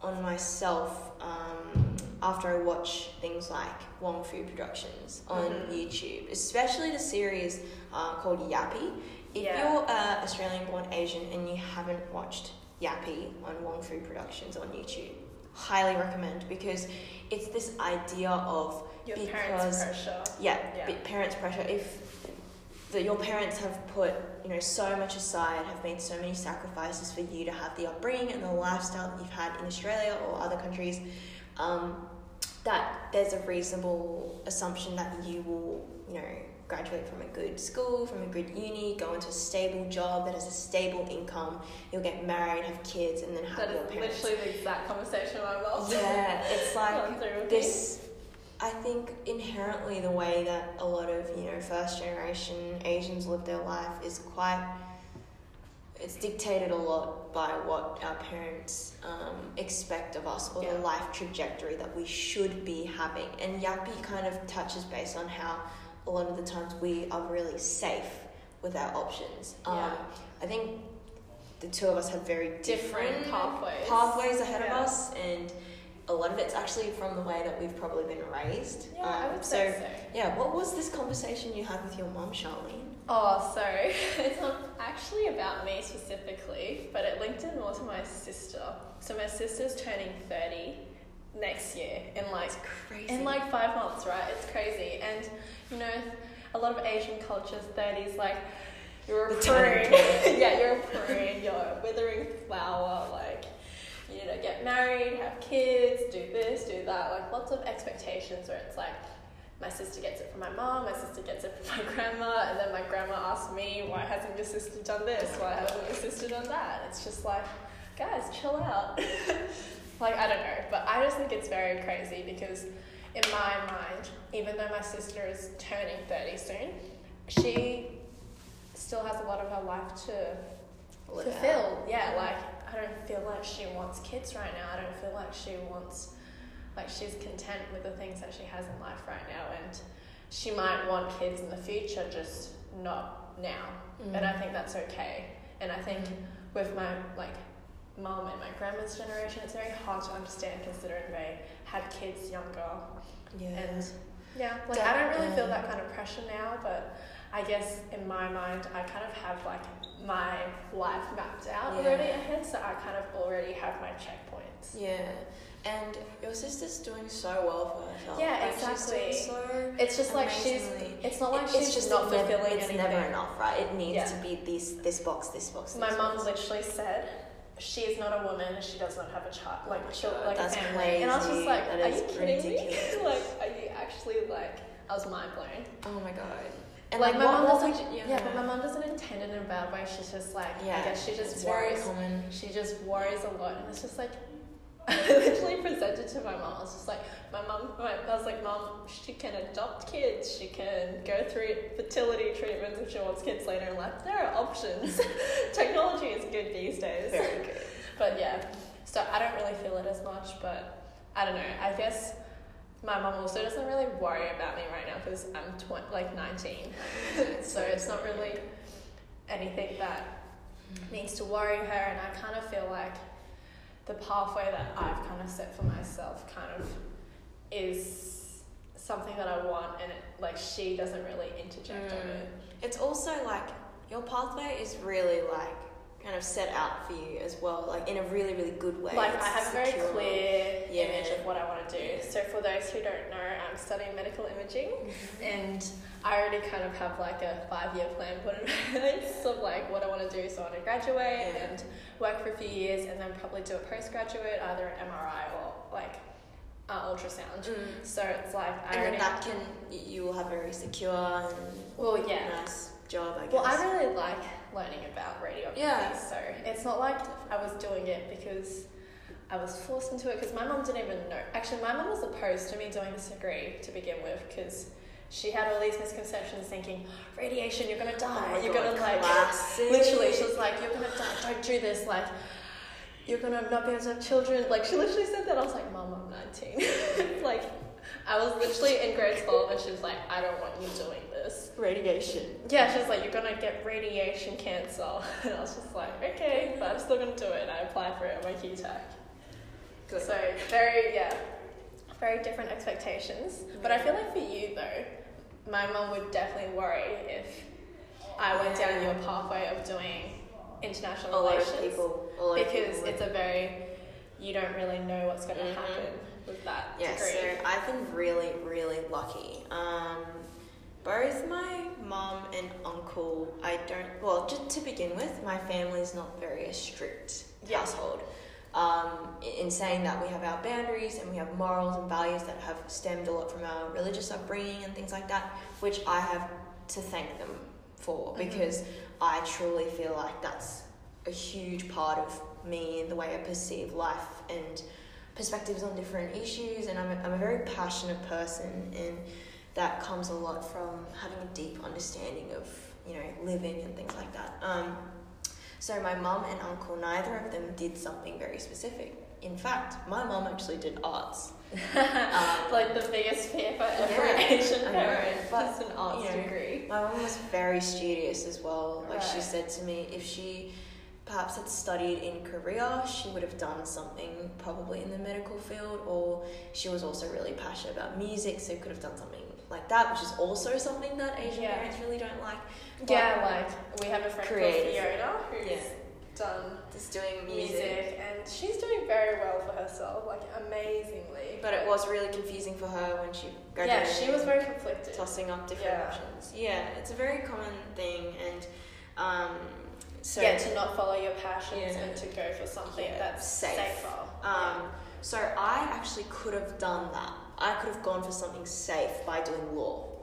on myself um, after I watch things like Wong Fu Productions on Mhm. YouTube, especially the series uh, called Yappie. If Yeah. you're uh, Australian born Asian and you haven't watched Yappie on Wong Fu Productions on YouTube, highly recommend because it's this idea of Your because parents' pressure. yeah, Yeah. parents' pressure. If that your parents have put you know so much aside, have made so many sacrifices for you to have the upbringing and the lifestyle that you've had in Australia or other countries, um, that there's a reasonable assumption that you will you know graduate from a good school, from a good uni, go into a stable job that has a stable income. You'll get married, have kids, and then have That your is parents. literally the exact conversation mom Yeah, it's like this i think inherently the way that a lot of you know first generation asians live their life is quite it's dictated a lot by what our parents um, expect of us or Yeah. the life trajectory that we should be having and yappie kind of touches base on how a lot of the times we are really safe with our options um, Yeah. i think the two of us have very different different pathways. pathways ahead Yeah. of us and a lot of it's actually from the way that we've probably been raised. Yeah, I Um, would so, say so. yeah, what was this conversation you had with your mom, Charlene? Oh, so it's not actually about me specifically, but it linked in more to my sister. So my sister's turning 30 next year in like crazy. in like five months, right? It's crazy. And you know, a lot of Asian cultures, 30s like you're a The prune. yeah, you're a prune, you're a withering flower, like you know, get married, have kids, do this, do that, like lots of expectations where it's like my sister gets it from my mom, my sister gets it from my grandma, and then my grandma asks me, why hasn't your sister done this? Why hasn't your sister done that? It's just like, guys, chill out. like, I don't know, but I just think it's very crazy because in my mind, even though my sister is turning 30 soon, she still has a lot of her life to Live out. fulfill. Yeah, like I don't feel like she wants kids right now. I don't feel like she wants like she's content with the things that she has in life right now and she might want kids in the future just not now. Mm. And I think that's okay. And I think with my like mum and my grandma's generation it's very hard to understand considering they had kids younger yeah. and yeah, like That- I don't really feel that kind of pressure now, but I guess in my mind I kind of have like my life mapped out Yeah. already ahead, so I kind of already have my checkpoints. yeah. And your sister's doing so well for herself. Yeah, Like, exactly. so It's just like she's. It's not like It- she's just not never, fulfilling It's anything. never enough, right? It needs Yeah. to be this this box, this box. My this mum literally said she is not a woman she does not have a child, oh like Oh my God, like that's a family. And I was just like, That are you kidding me? like, are you actually like? I was mind blown. Oh my god. And like my mom doesn't. would you- yeah. but my mom doesn't intend it in a bad way. She's just like, Yeah, I guess she just worries. She just worries a lot, and it's just like. I literally presented to my mom. I was just like, my mom. I was like, mom, she can adopt kids. She can go through fertility treatments if she wants kids later in life. There are options. Technology is good these days. Very good. But yeah, so I don't really feel it as much, but I don't know. I guess my mom also doesn't really worry about me right now because I'm tw- like 19. so it's not really anything that needs to worry her, and I kind of feel like the pathway that I've kind of set for myself kind of is something that I want, and it, like she doesn't really interject on Mm. it. It's also like your pathway is really like kind of set out for you as well, like in a really really good way. Like It's I have a very clear Yeah. image of what I want to do. So for those who don't know, I'm studying medical imaging, and I already kind of have like a five-year plan put in place of like what I want to do. So I want to graduate Yeah. and work for a few years, and then probably do a postgraduate, either an MRI or like uh, ultrasound. Mm. So it's like I And then that can you will have a very secure and well yeah. nice job, I guess. Well, I really like learning about radiography, Yeah. so it's not like I was doing it because I was forced into it. Because my mum didn't even know. Actually, my mum was opposed to me doing this degree to begin with because she had all these misconceptions, thinking radiation, you're gonna Oh die, my you're God, gonna like. classic. Literally, she was like, "You're gonna die. Don't do this. Like, you're gonna not be able to have children." Like, she literally said that. I was like, "Mum, I'm 19. like, I was literally in grade 12 and she was like, I don't want you doing this. Radiation. Yeah, she was like, you're gonna get radiation cancer. And I was just like, okay, but I'm still gonna do it. And I applied for it at my QTech. Good. So, very, yeah, very different expectations. But I feel like for you though, my mum would definitely worry if I went down your pathway of doing international a relations. of people. Because it's a very, you don't really know what's gonna Mhm. happen with that Yeah, degree. so I've been really, really lucky. Um, both my mum and uncle, I don't, well, just to begin with, my family's not very a strict Yeah. household. Um, in saying that, we have our boundaries and we have morals and values that have stemmed a lot from our religious upbringing and things like that, which I have to thank them for Mhm. because I truly feel like that's a huge part of me and the way I perceive life and perspectives on different issues. And I'm a, I'm a very passionate person, and that comes a lot from having a deep understanding of you know living and things like that. Um, so my mum and uncle, neither of them did something very specific. In fact, my mum actually did arts. Um, like the biggest fear for every Yeah, Asian parent is an arts you know, degree. My mum was very studious as well. Like she said to me, if she perhaps had studied in Korea, she would have done something probably in the medical field, or she was also really passionate about music, so could have done something like that, which is also something that Asian Yeah. parents really don't like. But Yeah, like we have a friend Creative. called Fiona who's Yeah. done just doing music. music. and she's doing very well for herself, like amazingly. But it was really confusing for her when she yeah, she was very conflicted. tossing up different Yeah. options. Yeah, it's a very common thing, and um, so yeah, to not follow your passions Yeah. and to go for something Yeah, that's safe. safer. Um, so I actually could have done that. I could have gone for something safe by doing law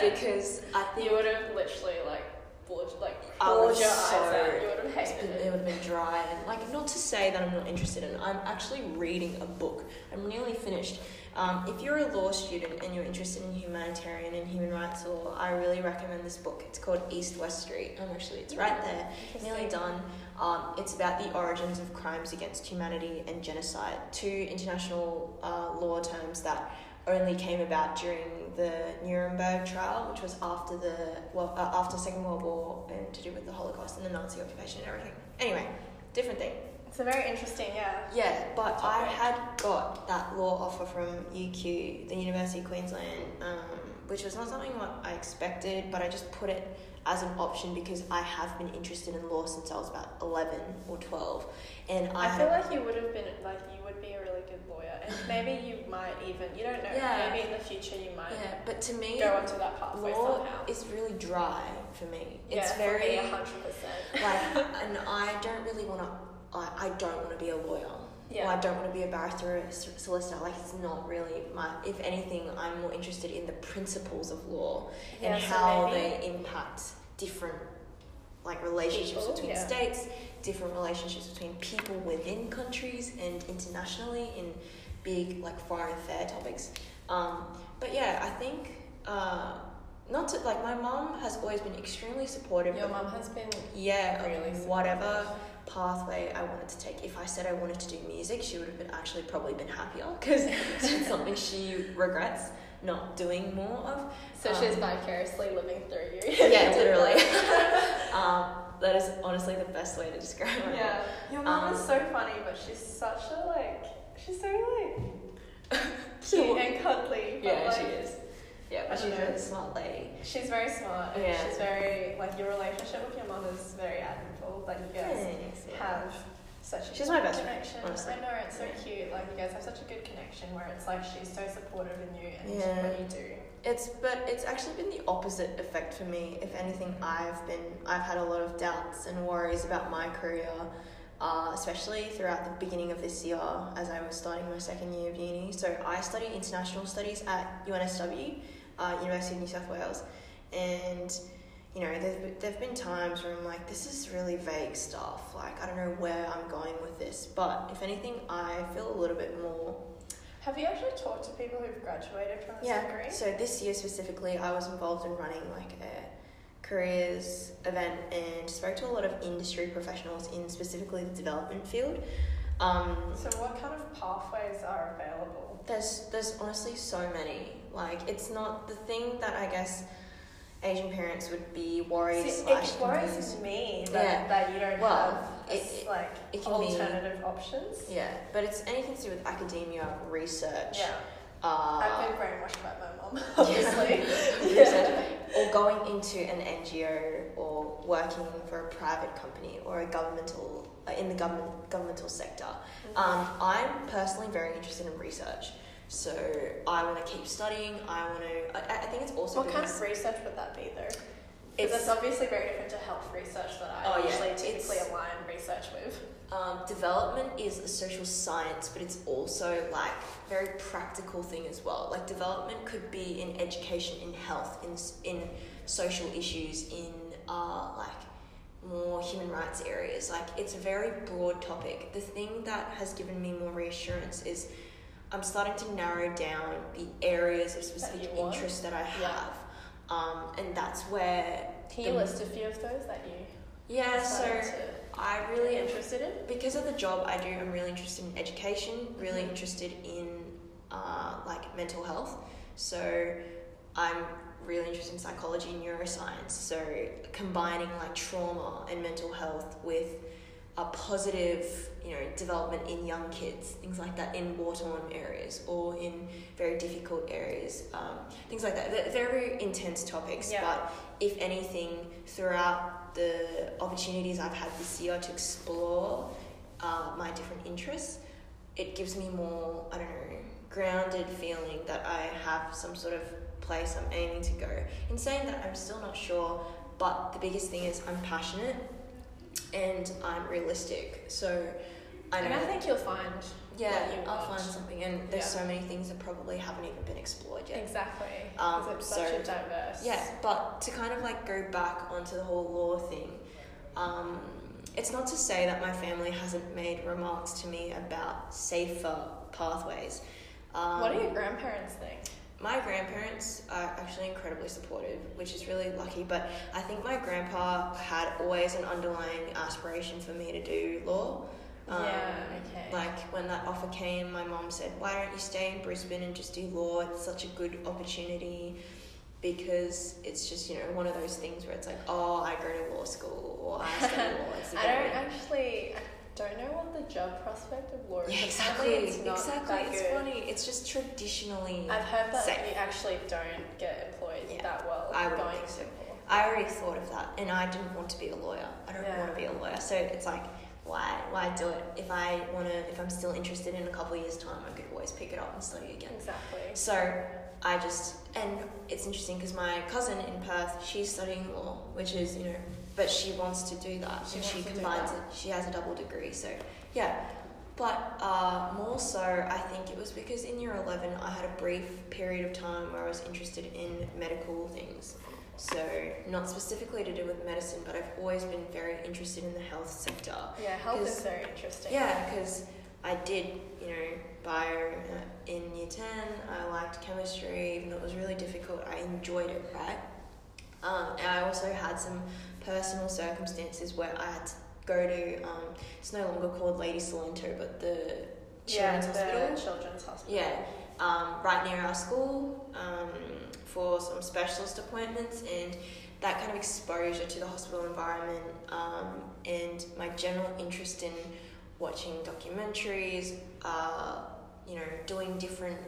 because I think you would have literally like bulged, like I was your so- eyes out. You would have hated been- it it. would have been dry and like not to say that I'm not interested in. I'm actually reading a book. I'm nearly finished. Um, if you're a law student and you're interested in humanitarian and human rights law, I really recommend this book. It's called East West Street. Um, actually, it's right there. Nearly done. Um, it's about the origins of crimes against humanity and genocide, two international uh, law terms that only came about during the Nuremberg trial, which was after the well, uh, after Second World War and to do with the Holocaust and the Nazi occupation and everything. Anyway, different thing. It's a very interesting, yeah. Yeah, but I had got that law offer from UQ, the University of Queensland, um, which was not something what I expected, but I just put it as an option because I have been interested in law since I was about 11 or 12. And I, I feel like you would have been like you would be a really good lawyer, and maybe you might even you don't know. Yeah. Maybe in the future you might yeah, but to me, go onto that pathway law somehow. is really dry for me. yeah, It's for very hundred percent. like, and I don't really want to. I, I don't want to be a lawyer. Yeah. Or I don't want to be a barrister or a solicitor. Like it's not really my. If anything, I'm more interested in the principles of law Yeah, and so how maybe- they impact different, like relationships People, between yeah. states, different relationships between people within countries and internationally in big like foreign affair topics. Um, but yeah, I think. Uh, not to like my mom has always been extremely supportive Your mum has been yeah, really whatever pathway I wanted to take. If I said I wanted to do music, she would have been actually probably been happier because it's something she regrets not doing more of. So Um, she's vicariously living through you. Yeah, literally. um, that is honestly the best way to describe it. Yeah. Your mum is Um, so funny, but she's such a like she's so like cute and cuddly. but, Yeah, like, she is. Yeah, but she's don't a really smart lady. She's very smart and Yeah. she's very like your relationship with your mum is very admirable. Like you guys Thanks, yeah. Have such a She's good my best friend, honestly. I know it's so cute. Like you guys have such a good connection where it's like she's so supportive in you and Yeah. when you do. It's but it's actually been the opposite effect for me. If anything, I've been I've had a lot of doubts and worries about my career, uh, especially throughout the beginning of this year as I was starting my second year of uni. So I study international studies at UNSW, uh, University of New South Wales, and you know there've there've been times where I'm like, this is really vague stuff. Like I don't know where I'm going with this. But if anything, I feel a little bit more Have you actually talked to people who've graduated from this yeah. degree? So this year specifically, I was involved in running like a careers event and spoke to a lot of industry professionals in specifically the development field. Um, So, what kind of pathways are available? there's there's honestly so many. Like it's not the thing that I guess Asian parents would be worried See, it worries me that, Yeah. that you don't Well, have it- it- like it can be- alternative options. Yeah, but it's anything to do with academia, research. Yeah, Uh, I've been brainwashed by my mom, obviously. research, or going into an NGO or working for a private company or a governmental uh, in the government governmental sector. Mm-hmm. Um, I'm personally very interested in research, so I want to keep studying. I want to. I, I think it's also what kind of research would that be though? it's Because it's obviously very different to health research that I Oh, yeah, usually typically it's- align research with. Um, development is a social science, but it's also like very practical thing as well. Like development could be in education, in health, in in social issues, in uh, like more human rights areas. Like it's a very broad topic. The thing that has given me more reassurance is I'm starting to narrow down the areas of specific want? interest that I Yeah. have, um, and that's where Can you list a few of those that you yeah. So I really be interested in? because of the job I do, I'm really interested in education, really Mhm. interested in uh, like mental health. So I'm really interested in psychology and neuroscience. So combining like trauma and mental health with a positive, you know, development in young kids, things like that in war-torn areas or in very difficult areas, um, things like that. They're very intense topics, Yeah. but if anything, throughout the opportunities I've had this year to explore uh, my different interests, it gives me more, I don't know, grounded feeling that I have some sort of place I'm aiming to go. In saying that, I'm still not sure, but the biggest thing is I'm passionate and I'm realistic. So I know. And I think you'll find yeah, you I'll find something, and there's Yeah. so many things that probably haven't even been explored yet. exactly Um, because it's so- such a diverse. Yeah, but to kind of like go back onto the whole law thing, um, it's not to say that my family hasn't made remarks to me about safer pathways. Um, What do your grandparents think? My grandparents are actually incredibly supportive, which is really lucky. But I think my grandpa had always an underlying aspiration for me to do law. Um, yeah. Okay. Like when that offer came, my mom said, "Why don't you stay in Brisbane and just do law? It's such a good opportunity." Because it's just you know one of those things where it's like, oh, I go to law school or I study law. It's I don't actually. I don't know what the job prospect of law is. Yeah, exactly. It's not exactly. That It's good. funny. It's just traditionally. I've heard that Safe. you actually don't get employed Yeah. that well I would going so. to. I already thought of that, and I didn't want to be a lawyer. I don't Yeah. want to be a lawyer, so it's like, why, why do it? If I want to, if I'm still interested in a couple of years' time, I could always pick it up and study again. Exactly. So I just, and it's interesting because my cousin in Perth, she's studying law, which is you know, but she wants to do that, She and she wants to do combines it. She has a double degree, so yeah. But uh, more so, I think it was because in year 11, I had a brief period of time where I was interested in medical things. So, not specifically to do with medicine, but I've always been very interested in the health sector. Yeah, health is very interesting. Yeah, because I did, you know, bio in year 10. I liked chemistry, even though it was really difficult. I enjoyed it, right? Um, and I also had some personal circumstances where I had to go to, um, it's no longer called Lady Cilento, but the Yeah, Children's the Hospital. children's hospital. Yeah, um, right near our school um, for some specialist appointments and that kind of exposure to the hospital environment um, and my general interest in watching documentaries, uh, you know, doing different,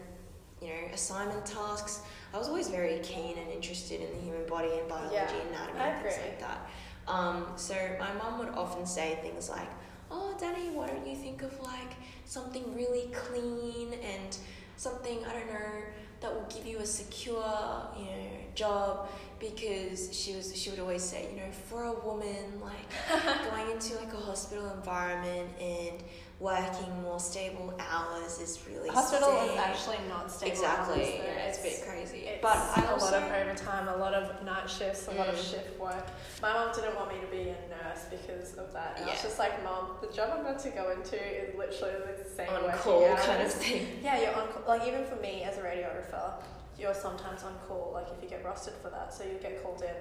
you know, assignment tasks. I was always very keen and interested in the human body and biology, Yeah, anatomy, and things like that. Um, so my mum would often say things like, "Oh, Danny, why don't you think of like something really clean and something I don't know that will give you a secure, you know, job?" Because she was, she would always say, you know, for a woman, like going into like a hospital environment and working more stable hours is really Hospital is actually not stable. exactly. hours, though. Yeah, it's a bit crazy. It's but I a also lot of overtime, a lot of night shifts, a lot of Mm. shift work. My mom didn't want me to be a nurse because of that. And I was just like, Mom, the job I'm about to go into is literally the same on call hours. kind of thing. Yeah, you're on call. Like even for me as a radiographer, you're sometimes on call. Like if you get rostered for that, so you get called in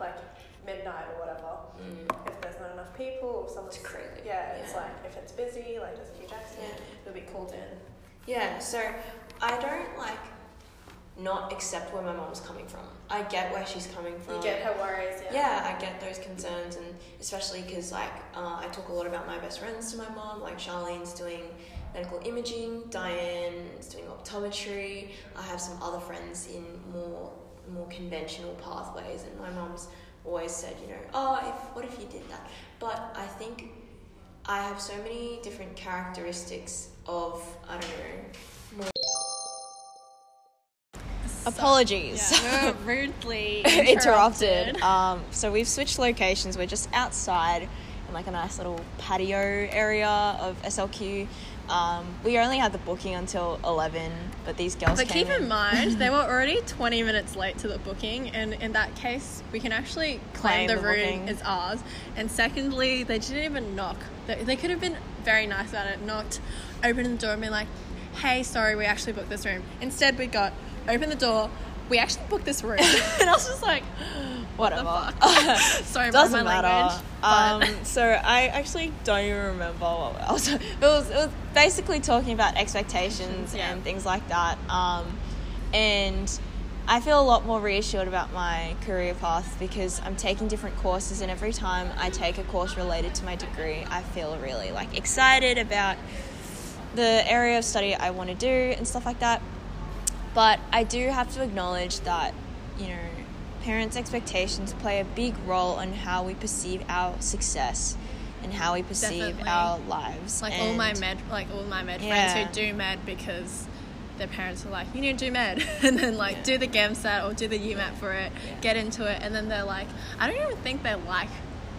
like midnight or whatever Mm. if there's not enough people people. So it's crazy. Yeah, it's like if it's busy, like there's a huge accident, Yeah. you'll be called in. Yeah, so I don't like not accept where my mom's coming from. I get where she's coming from. You get her worries. Yeah. yeah, I get those concerns, and especially because like uh, I talk a lot about my best friends to my mom. Like Charlene's doing medical imaging, Diane's doing optometry. I have some other friends in more more conventional pathways, and my mom's always said, you know, oh, if what if you did that? But I think I have so many different characteristics of I don't know. More Apologies. Yeah, we're rudely interrupted. interrupted. Um, so we've switched locations. We're just outside in like a nice little patio area of SLQ. Um, we only had the booking until eleven, but these girls. But keep in mind, they were already 20 minutes late to the booking, and in that case, we can actually Claim claim the, the room is ours. And secondly, they didn't even knock. They, they could have been very nice about it, knocked, opened the door, and been like, hey, sorry, we actually booked this room. Instead, we got, open the door, we actually booked this room. and I was just like, whatever. sorry about my matter. language. Um, so I actually don't even remember what I was. It was, it was basically talking about expectations Yeah. and things like that. Um, and I feel a lot more reassured about my career path because I'm taking different courses, and every time I take a course related to my degree, I feel really like excited about the area of study I want to do and stuff like that. But I do have to acknowledge that, you know, parents' expectations play a big role on how we perceive our success and how we perceive Definitely. our lives. like all my med like all my med Yeah. friends who do med because their parents are like you need to do med and then like Yeah. do the GAMSAT or do the UMAT for it Yeah. get into it and then they're like I don't even think they like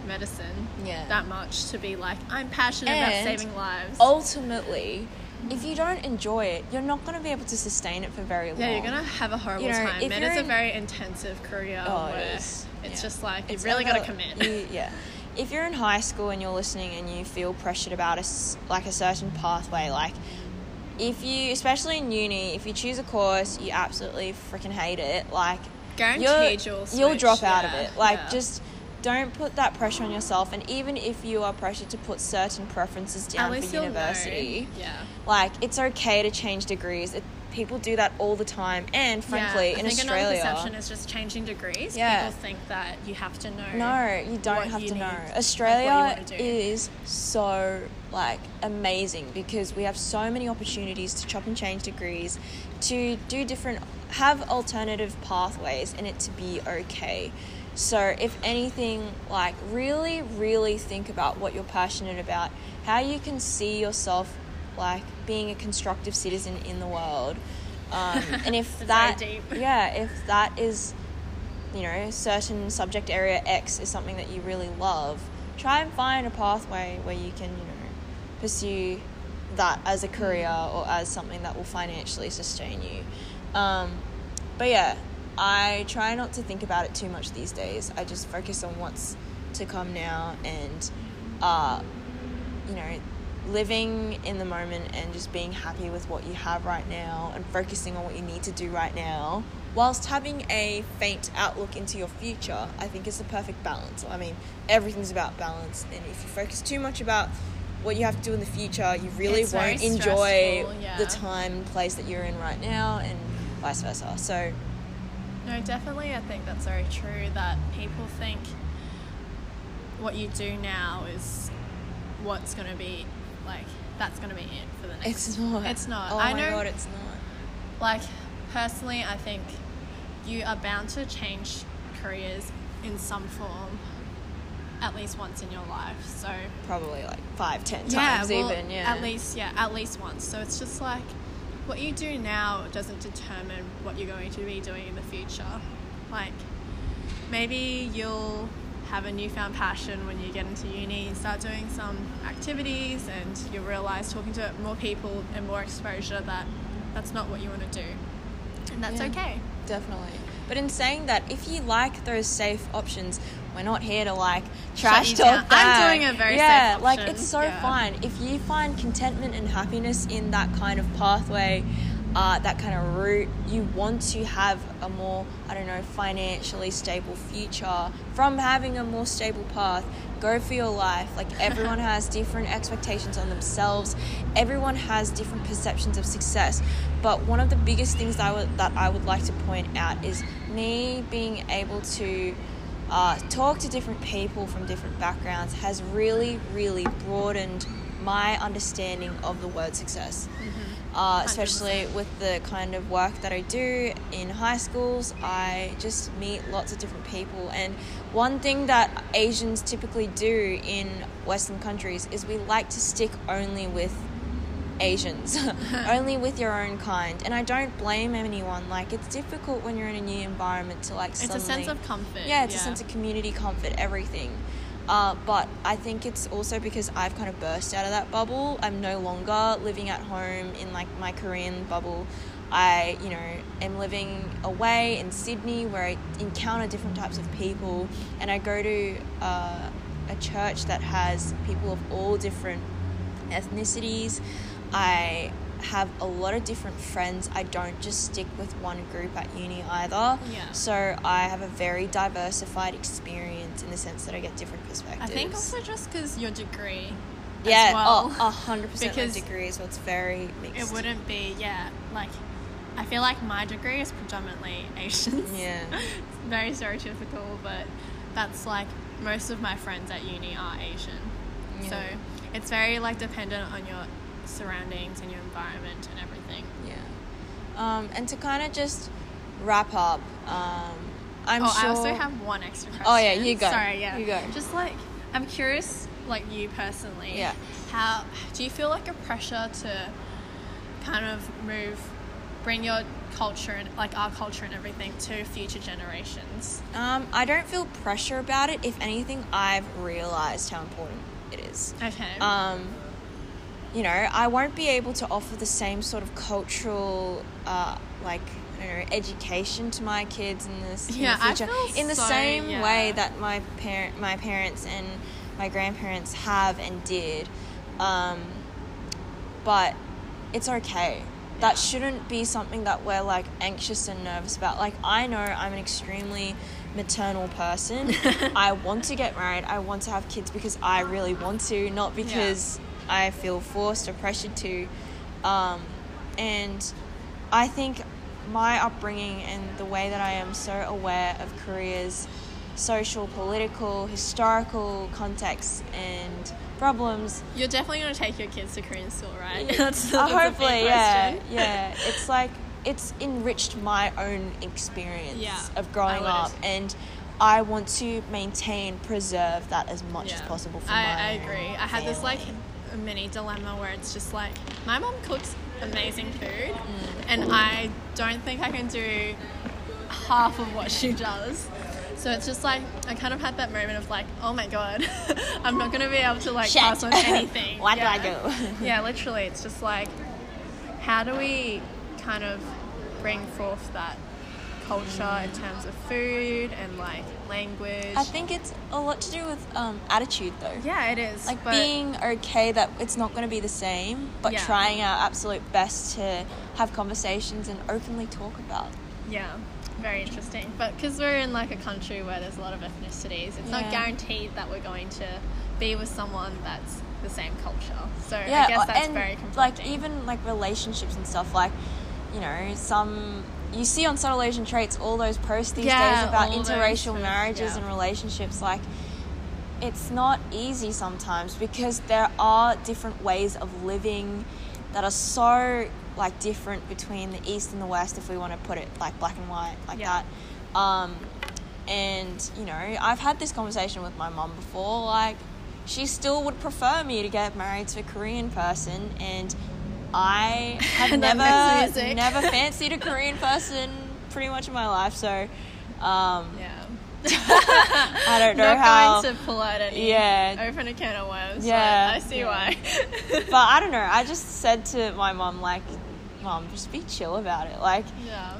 medicine Yeah. that much to be like I'm passionate about saving lives ultimately, if you don't enjoy it, you're not going to be able to sustain it for very long. yeah you're gonna have a horrible You know, time if med you're a very intensive career Oh, it is. it's Yeah. just like you've It's really got to commit you- yeah. If you're in high school and you're listening and you feel pressured about a like a certain pathway, like if you, especially in uni, if you choose a course you absolutely freaking hate it, like guaranteed you'll you'll switch, drop out of it. Like yeah. just don't put that pressure on yourself. And even if you are pressured to put certain preferences down for you'll university, yeah like it's okay to change degrees. It, people do that all the time, and frankly, yeah, I in think another Australia, perception is just changing degrees. Yeah. People think that you have to know. No, you don't have you to need, know. like, Australia wanna is so like amazing because we have so many opportunities to chop and change degrees, to do different have alternative pathways and it to be okay. So if anything, like really, really think about what you're passionate about, how you can see yourself like being a constructive citizen in the world. Um, and if that deep. yeah, if that is you know, certain subject area X is something that you really love, try and find a pathway where you can, you know, pursue that as a career or as something that will financially sustain you. Um, but yeah, I try not to think about it too much these days. I just focus on what's to come now and, uh, you know, living in the moment and just being happy with what you have right now and focusing on what you need to do right now whilst having a faint outlook into your future i think is the perfect balance i mean everything's about balance and if you focus too much about what you have to do in the future you really It's won't enjoy yeah. the time and place that you're in right now and vice versa so No, definitely, I think that's very true. That people think what you do now is what's going to be like. That's going to be it for the next. it's not It's not. oh I my know. god it's not Like personally, I think you are bound to change careers in some form at least once in your life. So probably like five ten yeah, times well, even yeah At least, yeah, at least once. So it's just like what you do now doesn't determine what you're going to be doing in the future. Like maybe you'll have a newfound passion when you get into uni and start doing some activities, and you realize talking to more people and more exposure that that's not what you want to do, and that's Yeah. okay. Definitely. But in saying that, if you like those safe options, we're not here to like trash talk. I'm doing a very safe. yeah, like it's so Yeah. fine if you find contentment and happiness in that kind of pathway. Uh, that kind of route. You want to have a more, I don't know, financially stable future from having a more stable path. Go for your life. Like everyone has different expectations on themselves. Everyone has different perceptions of success. But one of the biggest things that I would, that I would like to point out is me being able to uh, talk to different people from different backgrounds has really, really broadened my understanding of the word success. Uh, especially with the kind of work that I do in high schools, I just meet lots of different people. And one thing that Asians typically do in Western countries is we like to stick only with Asians, only with your own kind. And I don't blame anyone. Like, it's difficult when you're in a new environment to, like, It's a sense of comfort. Yeah, it's a sense of community, comfort, everything. Uh, but I think it's also because I've kind of burst out of that bubble. I'm no longer living at home in like my Korean bubble. I, you know, am living away in Sydney where I encounter different types of people, and I go to uh, a church that has people of all different ethnicities. I have a lot of different friends. I don't just stick with one group at uni either. Yeah. So I have a very diversified experience in the sense that I get different perspectives. I think also just because your degree. yeah, oh, well, oh, a hundred percent Because degree, so it's very mixed. it wouldn't be yeah like. I feel like my degree is predominantly Asians. Yeah. it's very stereotypical, but that's like most of my friends at uni are Asian. Yeah. So it's very like dependent on your surroundings and your environment and everything. Yeah. Um, and to kind of just wrap up, um, I'm oh, sure. I also have one extra question. Oh, yeah, you go. Sorry, yeah. You go. Just like I'm curious, like you personally. Yeah. How do you feel like a pressure to kind of move, bring your culture and like our culture and everything to future generations? Um, I don't feel pressure about it. If anything, I've realized how important it is. Okay. um, you know, I won't be able to offer the same sort of cultural, uh, like, I don't know, education to my kids in this in Yeah, the I future. feel in the so- same yeah. way that my parent, my parents and my grandparents have and did, um, but it's okay. That shouldn't be something that we're like anxious and nervous about. Like I know I'm an extremely maternal person. I want to get married. I want to have kids because I really want to, not because I feel forced or pressured to. Um, and I think my upbringing and the way that I am so aware of Korea's social, political, historical context and problems You're definitely gonna take your kids to Korean school, right? yeah, that's, uh, that's a big hopefully, yeah, yeah. It's like it's enriched my own experience Yeah, of growing up, and I want to maintain, preserve that as much as possible for I, my. I agree. I had this like. A mini dilemma where it's just like my mom cooks amazing food, Mm. and I don't think I can do half of what she does. So it's just like I kind of had that moment of like, oh my god, I'm not gonna be able to like Shit. pass on anything. What do I do? yeah, literally, it's just like, how do we kind of bring forth that culture in terms of food and like language? I think it's a lot to do with um, attitude, though. yeah, it is. Like being okay that it's not going to be the same, but Yeah. trying our absolute best to have conversations and openly talk about. Yeah, very interesting. But because we're in like a country where there's a lot of ethnicities, it's not guaranteed that we're going to be with someone that's the same culture. So yeah, I guess uh, that's and very conflicting. like even like relationships and stuff. Like, you know, some you see on subtle Asian traits all those posts these Yeah, days about those interracial marriages yeah. and relationships. Like, it's not easy sometimes because there are different ways of living that are so like different between the east and the west if we want to put it like black and white like Yeah. that um and you know i've had this conversation with my mum before like she still would prefer me to get married to a korean person and i have never never fancied a korean person pretty much in my life so um yeah. i don't know Not how going to pull out any Yeah. open a can of worms. Yeah, I see yeah. why. but I don't know. I just said to my mom, like, mom, just be chill about it. Like, yeah.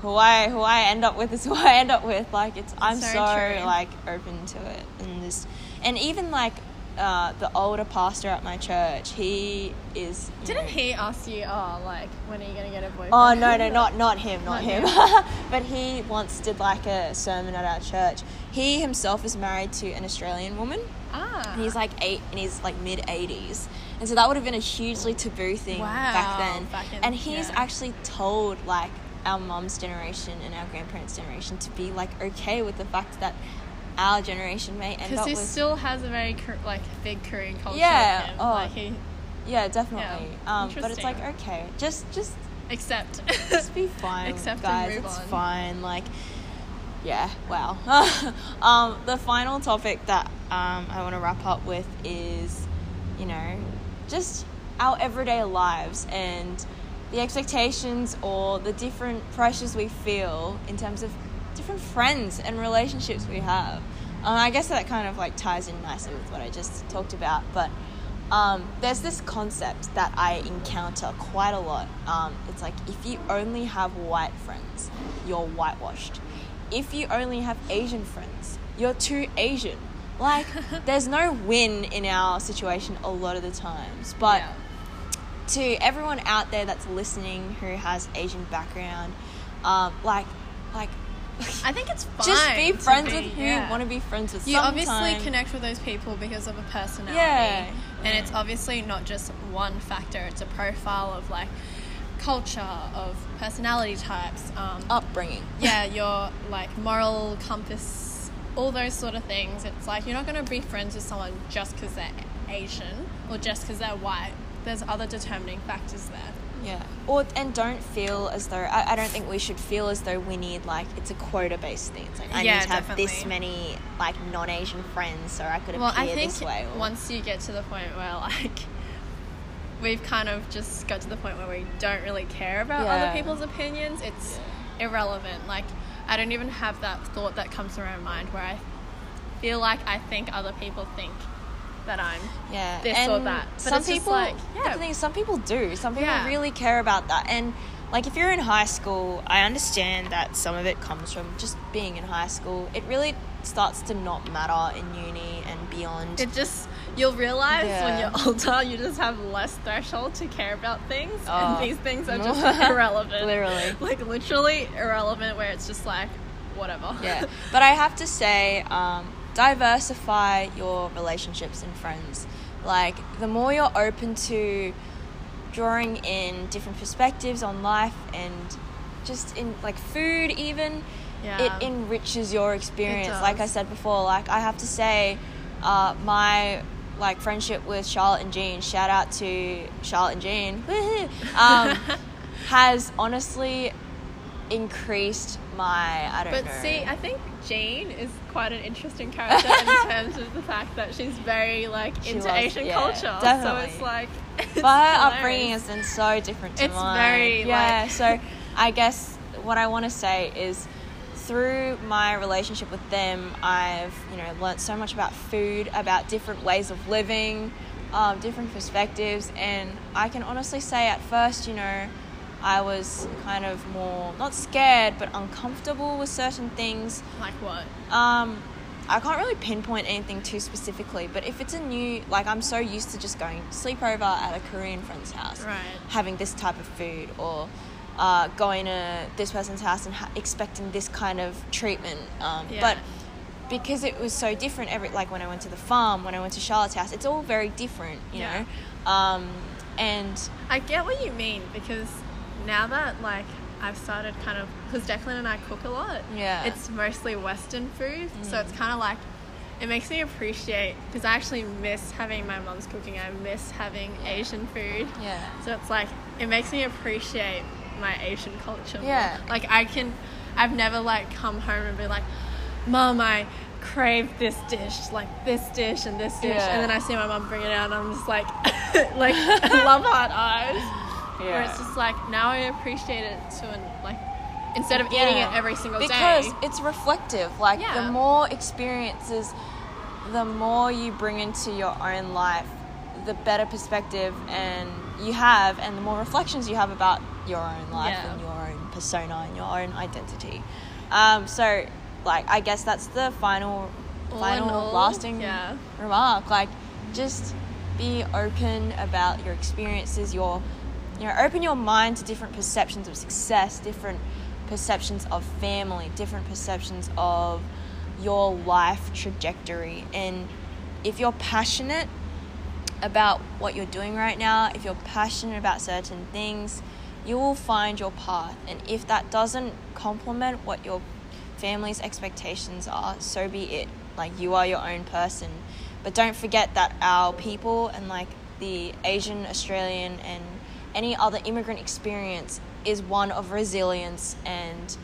who I who I end up with is who I end up with. Like, it's I'm Very so like open to it and this, and even like uh, the older pastor at my church. He is. Didn't know- he ask you, oh, like, when are you gonna get a boyfriend? Oh no no not not him not, Not him, him. but he once did like a sermon at our church. He himself is married to an Australian woman. Ah. And he's like eight in his like mid 80s. And so that would have been a hugely taboo thing back then. back in- and he's yeah. actually told like our mom's generation and our grandparents' generation to be like okay with the fact that our generation may end because up he with still has a very like big Korean culture. Yeah, oh. Like he yeah definitely um, but it's like okay just just accept. just be fine Accept and guys it's on. fine like yeah wow um, the final topic that um, i want to wrap up with is you know just our everyday lives and the expectations or the different pressures we feel in terms of different friends and relationships we have um, i guess that kind of like ties in nicely with what i just talked about but um, there's this concept that I encounter quite a lot. Um, it's like if you only have white friends, you're whitewashed. If you only have Asian friends, you're too Asian. Like, there's no win in our situation a lot of the times. But Yeah. to everyone out there that's listening who has Asian background, um, like, like, I think it's fine. just be friends be- with who yeah. you want to be friends with. You obviously connect with those people because of a personality. Yeah. And it's obviously not just one factor, it's a profile of like culture, of personality types, um, upbringing. yeah, your like moral compass, all those sort of things. It's like you're not going to be friends with someone just because they're Asian or just because they're white. There's other determining factors there. Yeah. Or and don't feel as though I, I don't think we should feel as though we need like it's a quota based thing. It's like I Yeah, need to have this many like non Asian friends so I could appear Well, I think this way. Or, once you get to the point where like we've kind of just got to the point where we don't really care about Yeah. other people's opinions, it's irrelevant. Like I don't even have that thought that comes to my mind where I feel like I think other people think that I'm yeah. this and or that. But some people like, yeah. the thing is, some people do. Some people Yeah. really care about that. And like if you're in high school, I understand that some of it comes from just being in high school. It really starts to not matter in uni and beyond. it just you'll realize when you're older you just have less threshold to care about things Oh. and these things are just irrelevant. Literally. Like literally irrelevant where it's just like whatever. yeah but i have to say um, diversify your relationships and friends. Like the more you're open to drawing in different perspectives on life and just in like food even Yeah. it enriches your experience. Like i said before like i have to say uh, my like friendship with charlotte and jean shout out to charlotte and jean. Um, has honestly increased my i don't But know see, I think Jean is quite an interesting character in terms of the fact that she's very like She into was, Asian yeah, culture. definitely. So it's like it's but her hilarious. upbringing has been so different to It's mine. very, yeah. like- so I guess what I want to say is through my relationship with them, I've you know learnt so much about food, about different ways of living, um, different perspectives, and I can honestly say at first, you know, I was kind of more not scared but uncomfortable with certain things. like what? Um, I can't really pinpoint anything too specifically, but if it's a new, like I'm so used to just going sleepover at a Korean friend's house, Right. having this type of food, or uh, going to this person's house and ha- expecting this kind of treatment. Um, Yeah. But because it was so different, every like when I went to the farm, when I went to Charlotte's house, it's all very different, you Yeah. know. Um, and I get what you mean because now that like I've started kind of because Declan and I cook a lot. Yeah. It's mostly Western food, so it's mm. kind of like it makes me appreciate because I actually miss having my mom's cooking. I miss having Asian food. yeah, So it's like it makes me appreciate my Asian culture. more. Yeah. Like I can, I've never like come home and be like, Mom, I crave this dish, like this dish and this dish, Yeah. and then I see my mom bring it out, and I'm just like, like love heart eyes. Where it's just like now I appreciate it to an like instead of eating Yeah. it every single because day. Because it's reflective. Like Yeah. the more experiences, the more you bring into your own life, the better perspective and you have, and the more reflections you have about your own life Yeah. and your own persona and your own identity. Um, so, like, I guess that's the final, All final, all, lasting yeah. remark. Like, just be open about your experiences, your you know, open your mind to different perceptions of success, different perceptions of family, different perceptions of your life trajectory. And if you're passionate about what you're doing right now, if you're passionate about certain things, you will find your path. And if that doesn't complement what your family's expectations are, so be it. Like you are your own person. But don't forget that our people and like the Asian, Australian, and any other immigrant experience is one of resilience and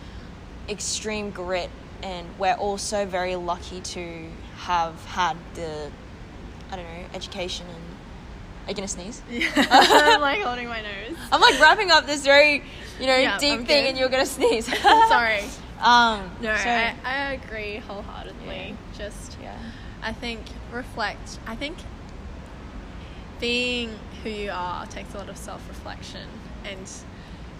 extreme grit. And we're also very lucky to have had the, I don't know, education and. Are you gonna sneeze? Yeah. I'm like holding my nose. I'm like wrapping up this very, you know, Yeah, deep I'm thing, good. and you're gonna sneeze. Sorry. Um. No, so- I, I agree wholeheartedly. Yeah. Just, yeah. I think reflect. I think being who you are takes a lot of self reflection, and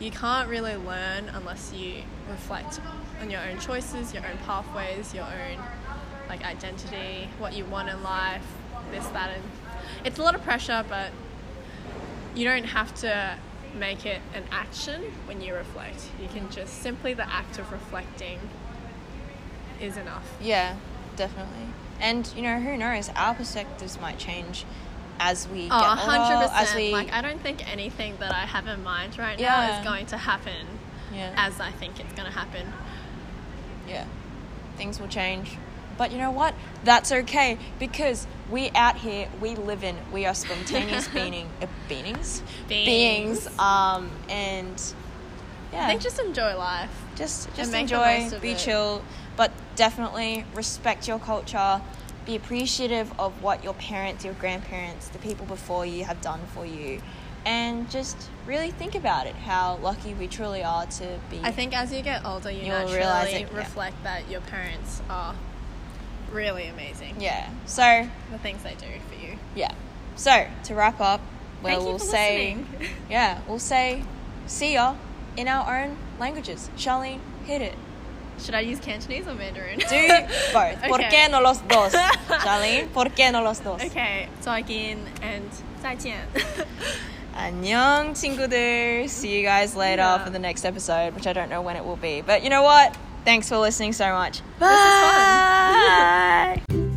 you can't really learn unless you reflect on your own choices, your own pathways, your own like identity, what you want in life, this, that, and it's a lot of pressure, but you don't have to make it an action when you reflect. You can just simply the act of reflecting is enough. Yeah, definitely. And you know, who knows? Our perspectives might change as we Oh, get older. 100%. As we, Like, I don't think anything that I have in mind right now is going to happen yeah, as I think it's going to happen. yeah, things will change. But you know what? That's okay because we out here, we live in, we are spontaneous being, uh, beings, Beings. Um, and yeah, I think just enjoy life. just just enjoy, be it. chill, but definitely respect your culture. Be appreciative of what your parents, your grandparents, the people before you have done for you, and just really think about it. How lucky we truly are to be. I think as you get older, you You'll naturally it, yeah. reflect that your parents are really amazing. yeah. So The things they do for you. yeah. So to wrap up, well, we'll say listening. yeah, we'll say see ya in our own languages. Charlene, hit it. Should I use Cantonese or Mandarin? Do both. ¿Por Okay. qué no los dos? Charlene, ¿por qué no los dos? Okay, so again and 再见. 안녕 친구들. See you guys later Yeah. for the next episode, which I don't know when it will be. But you know what? Thanks for listening so much. This is fun. Bye.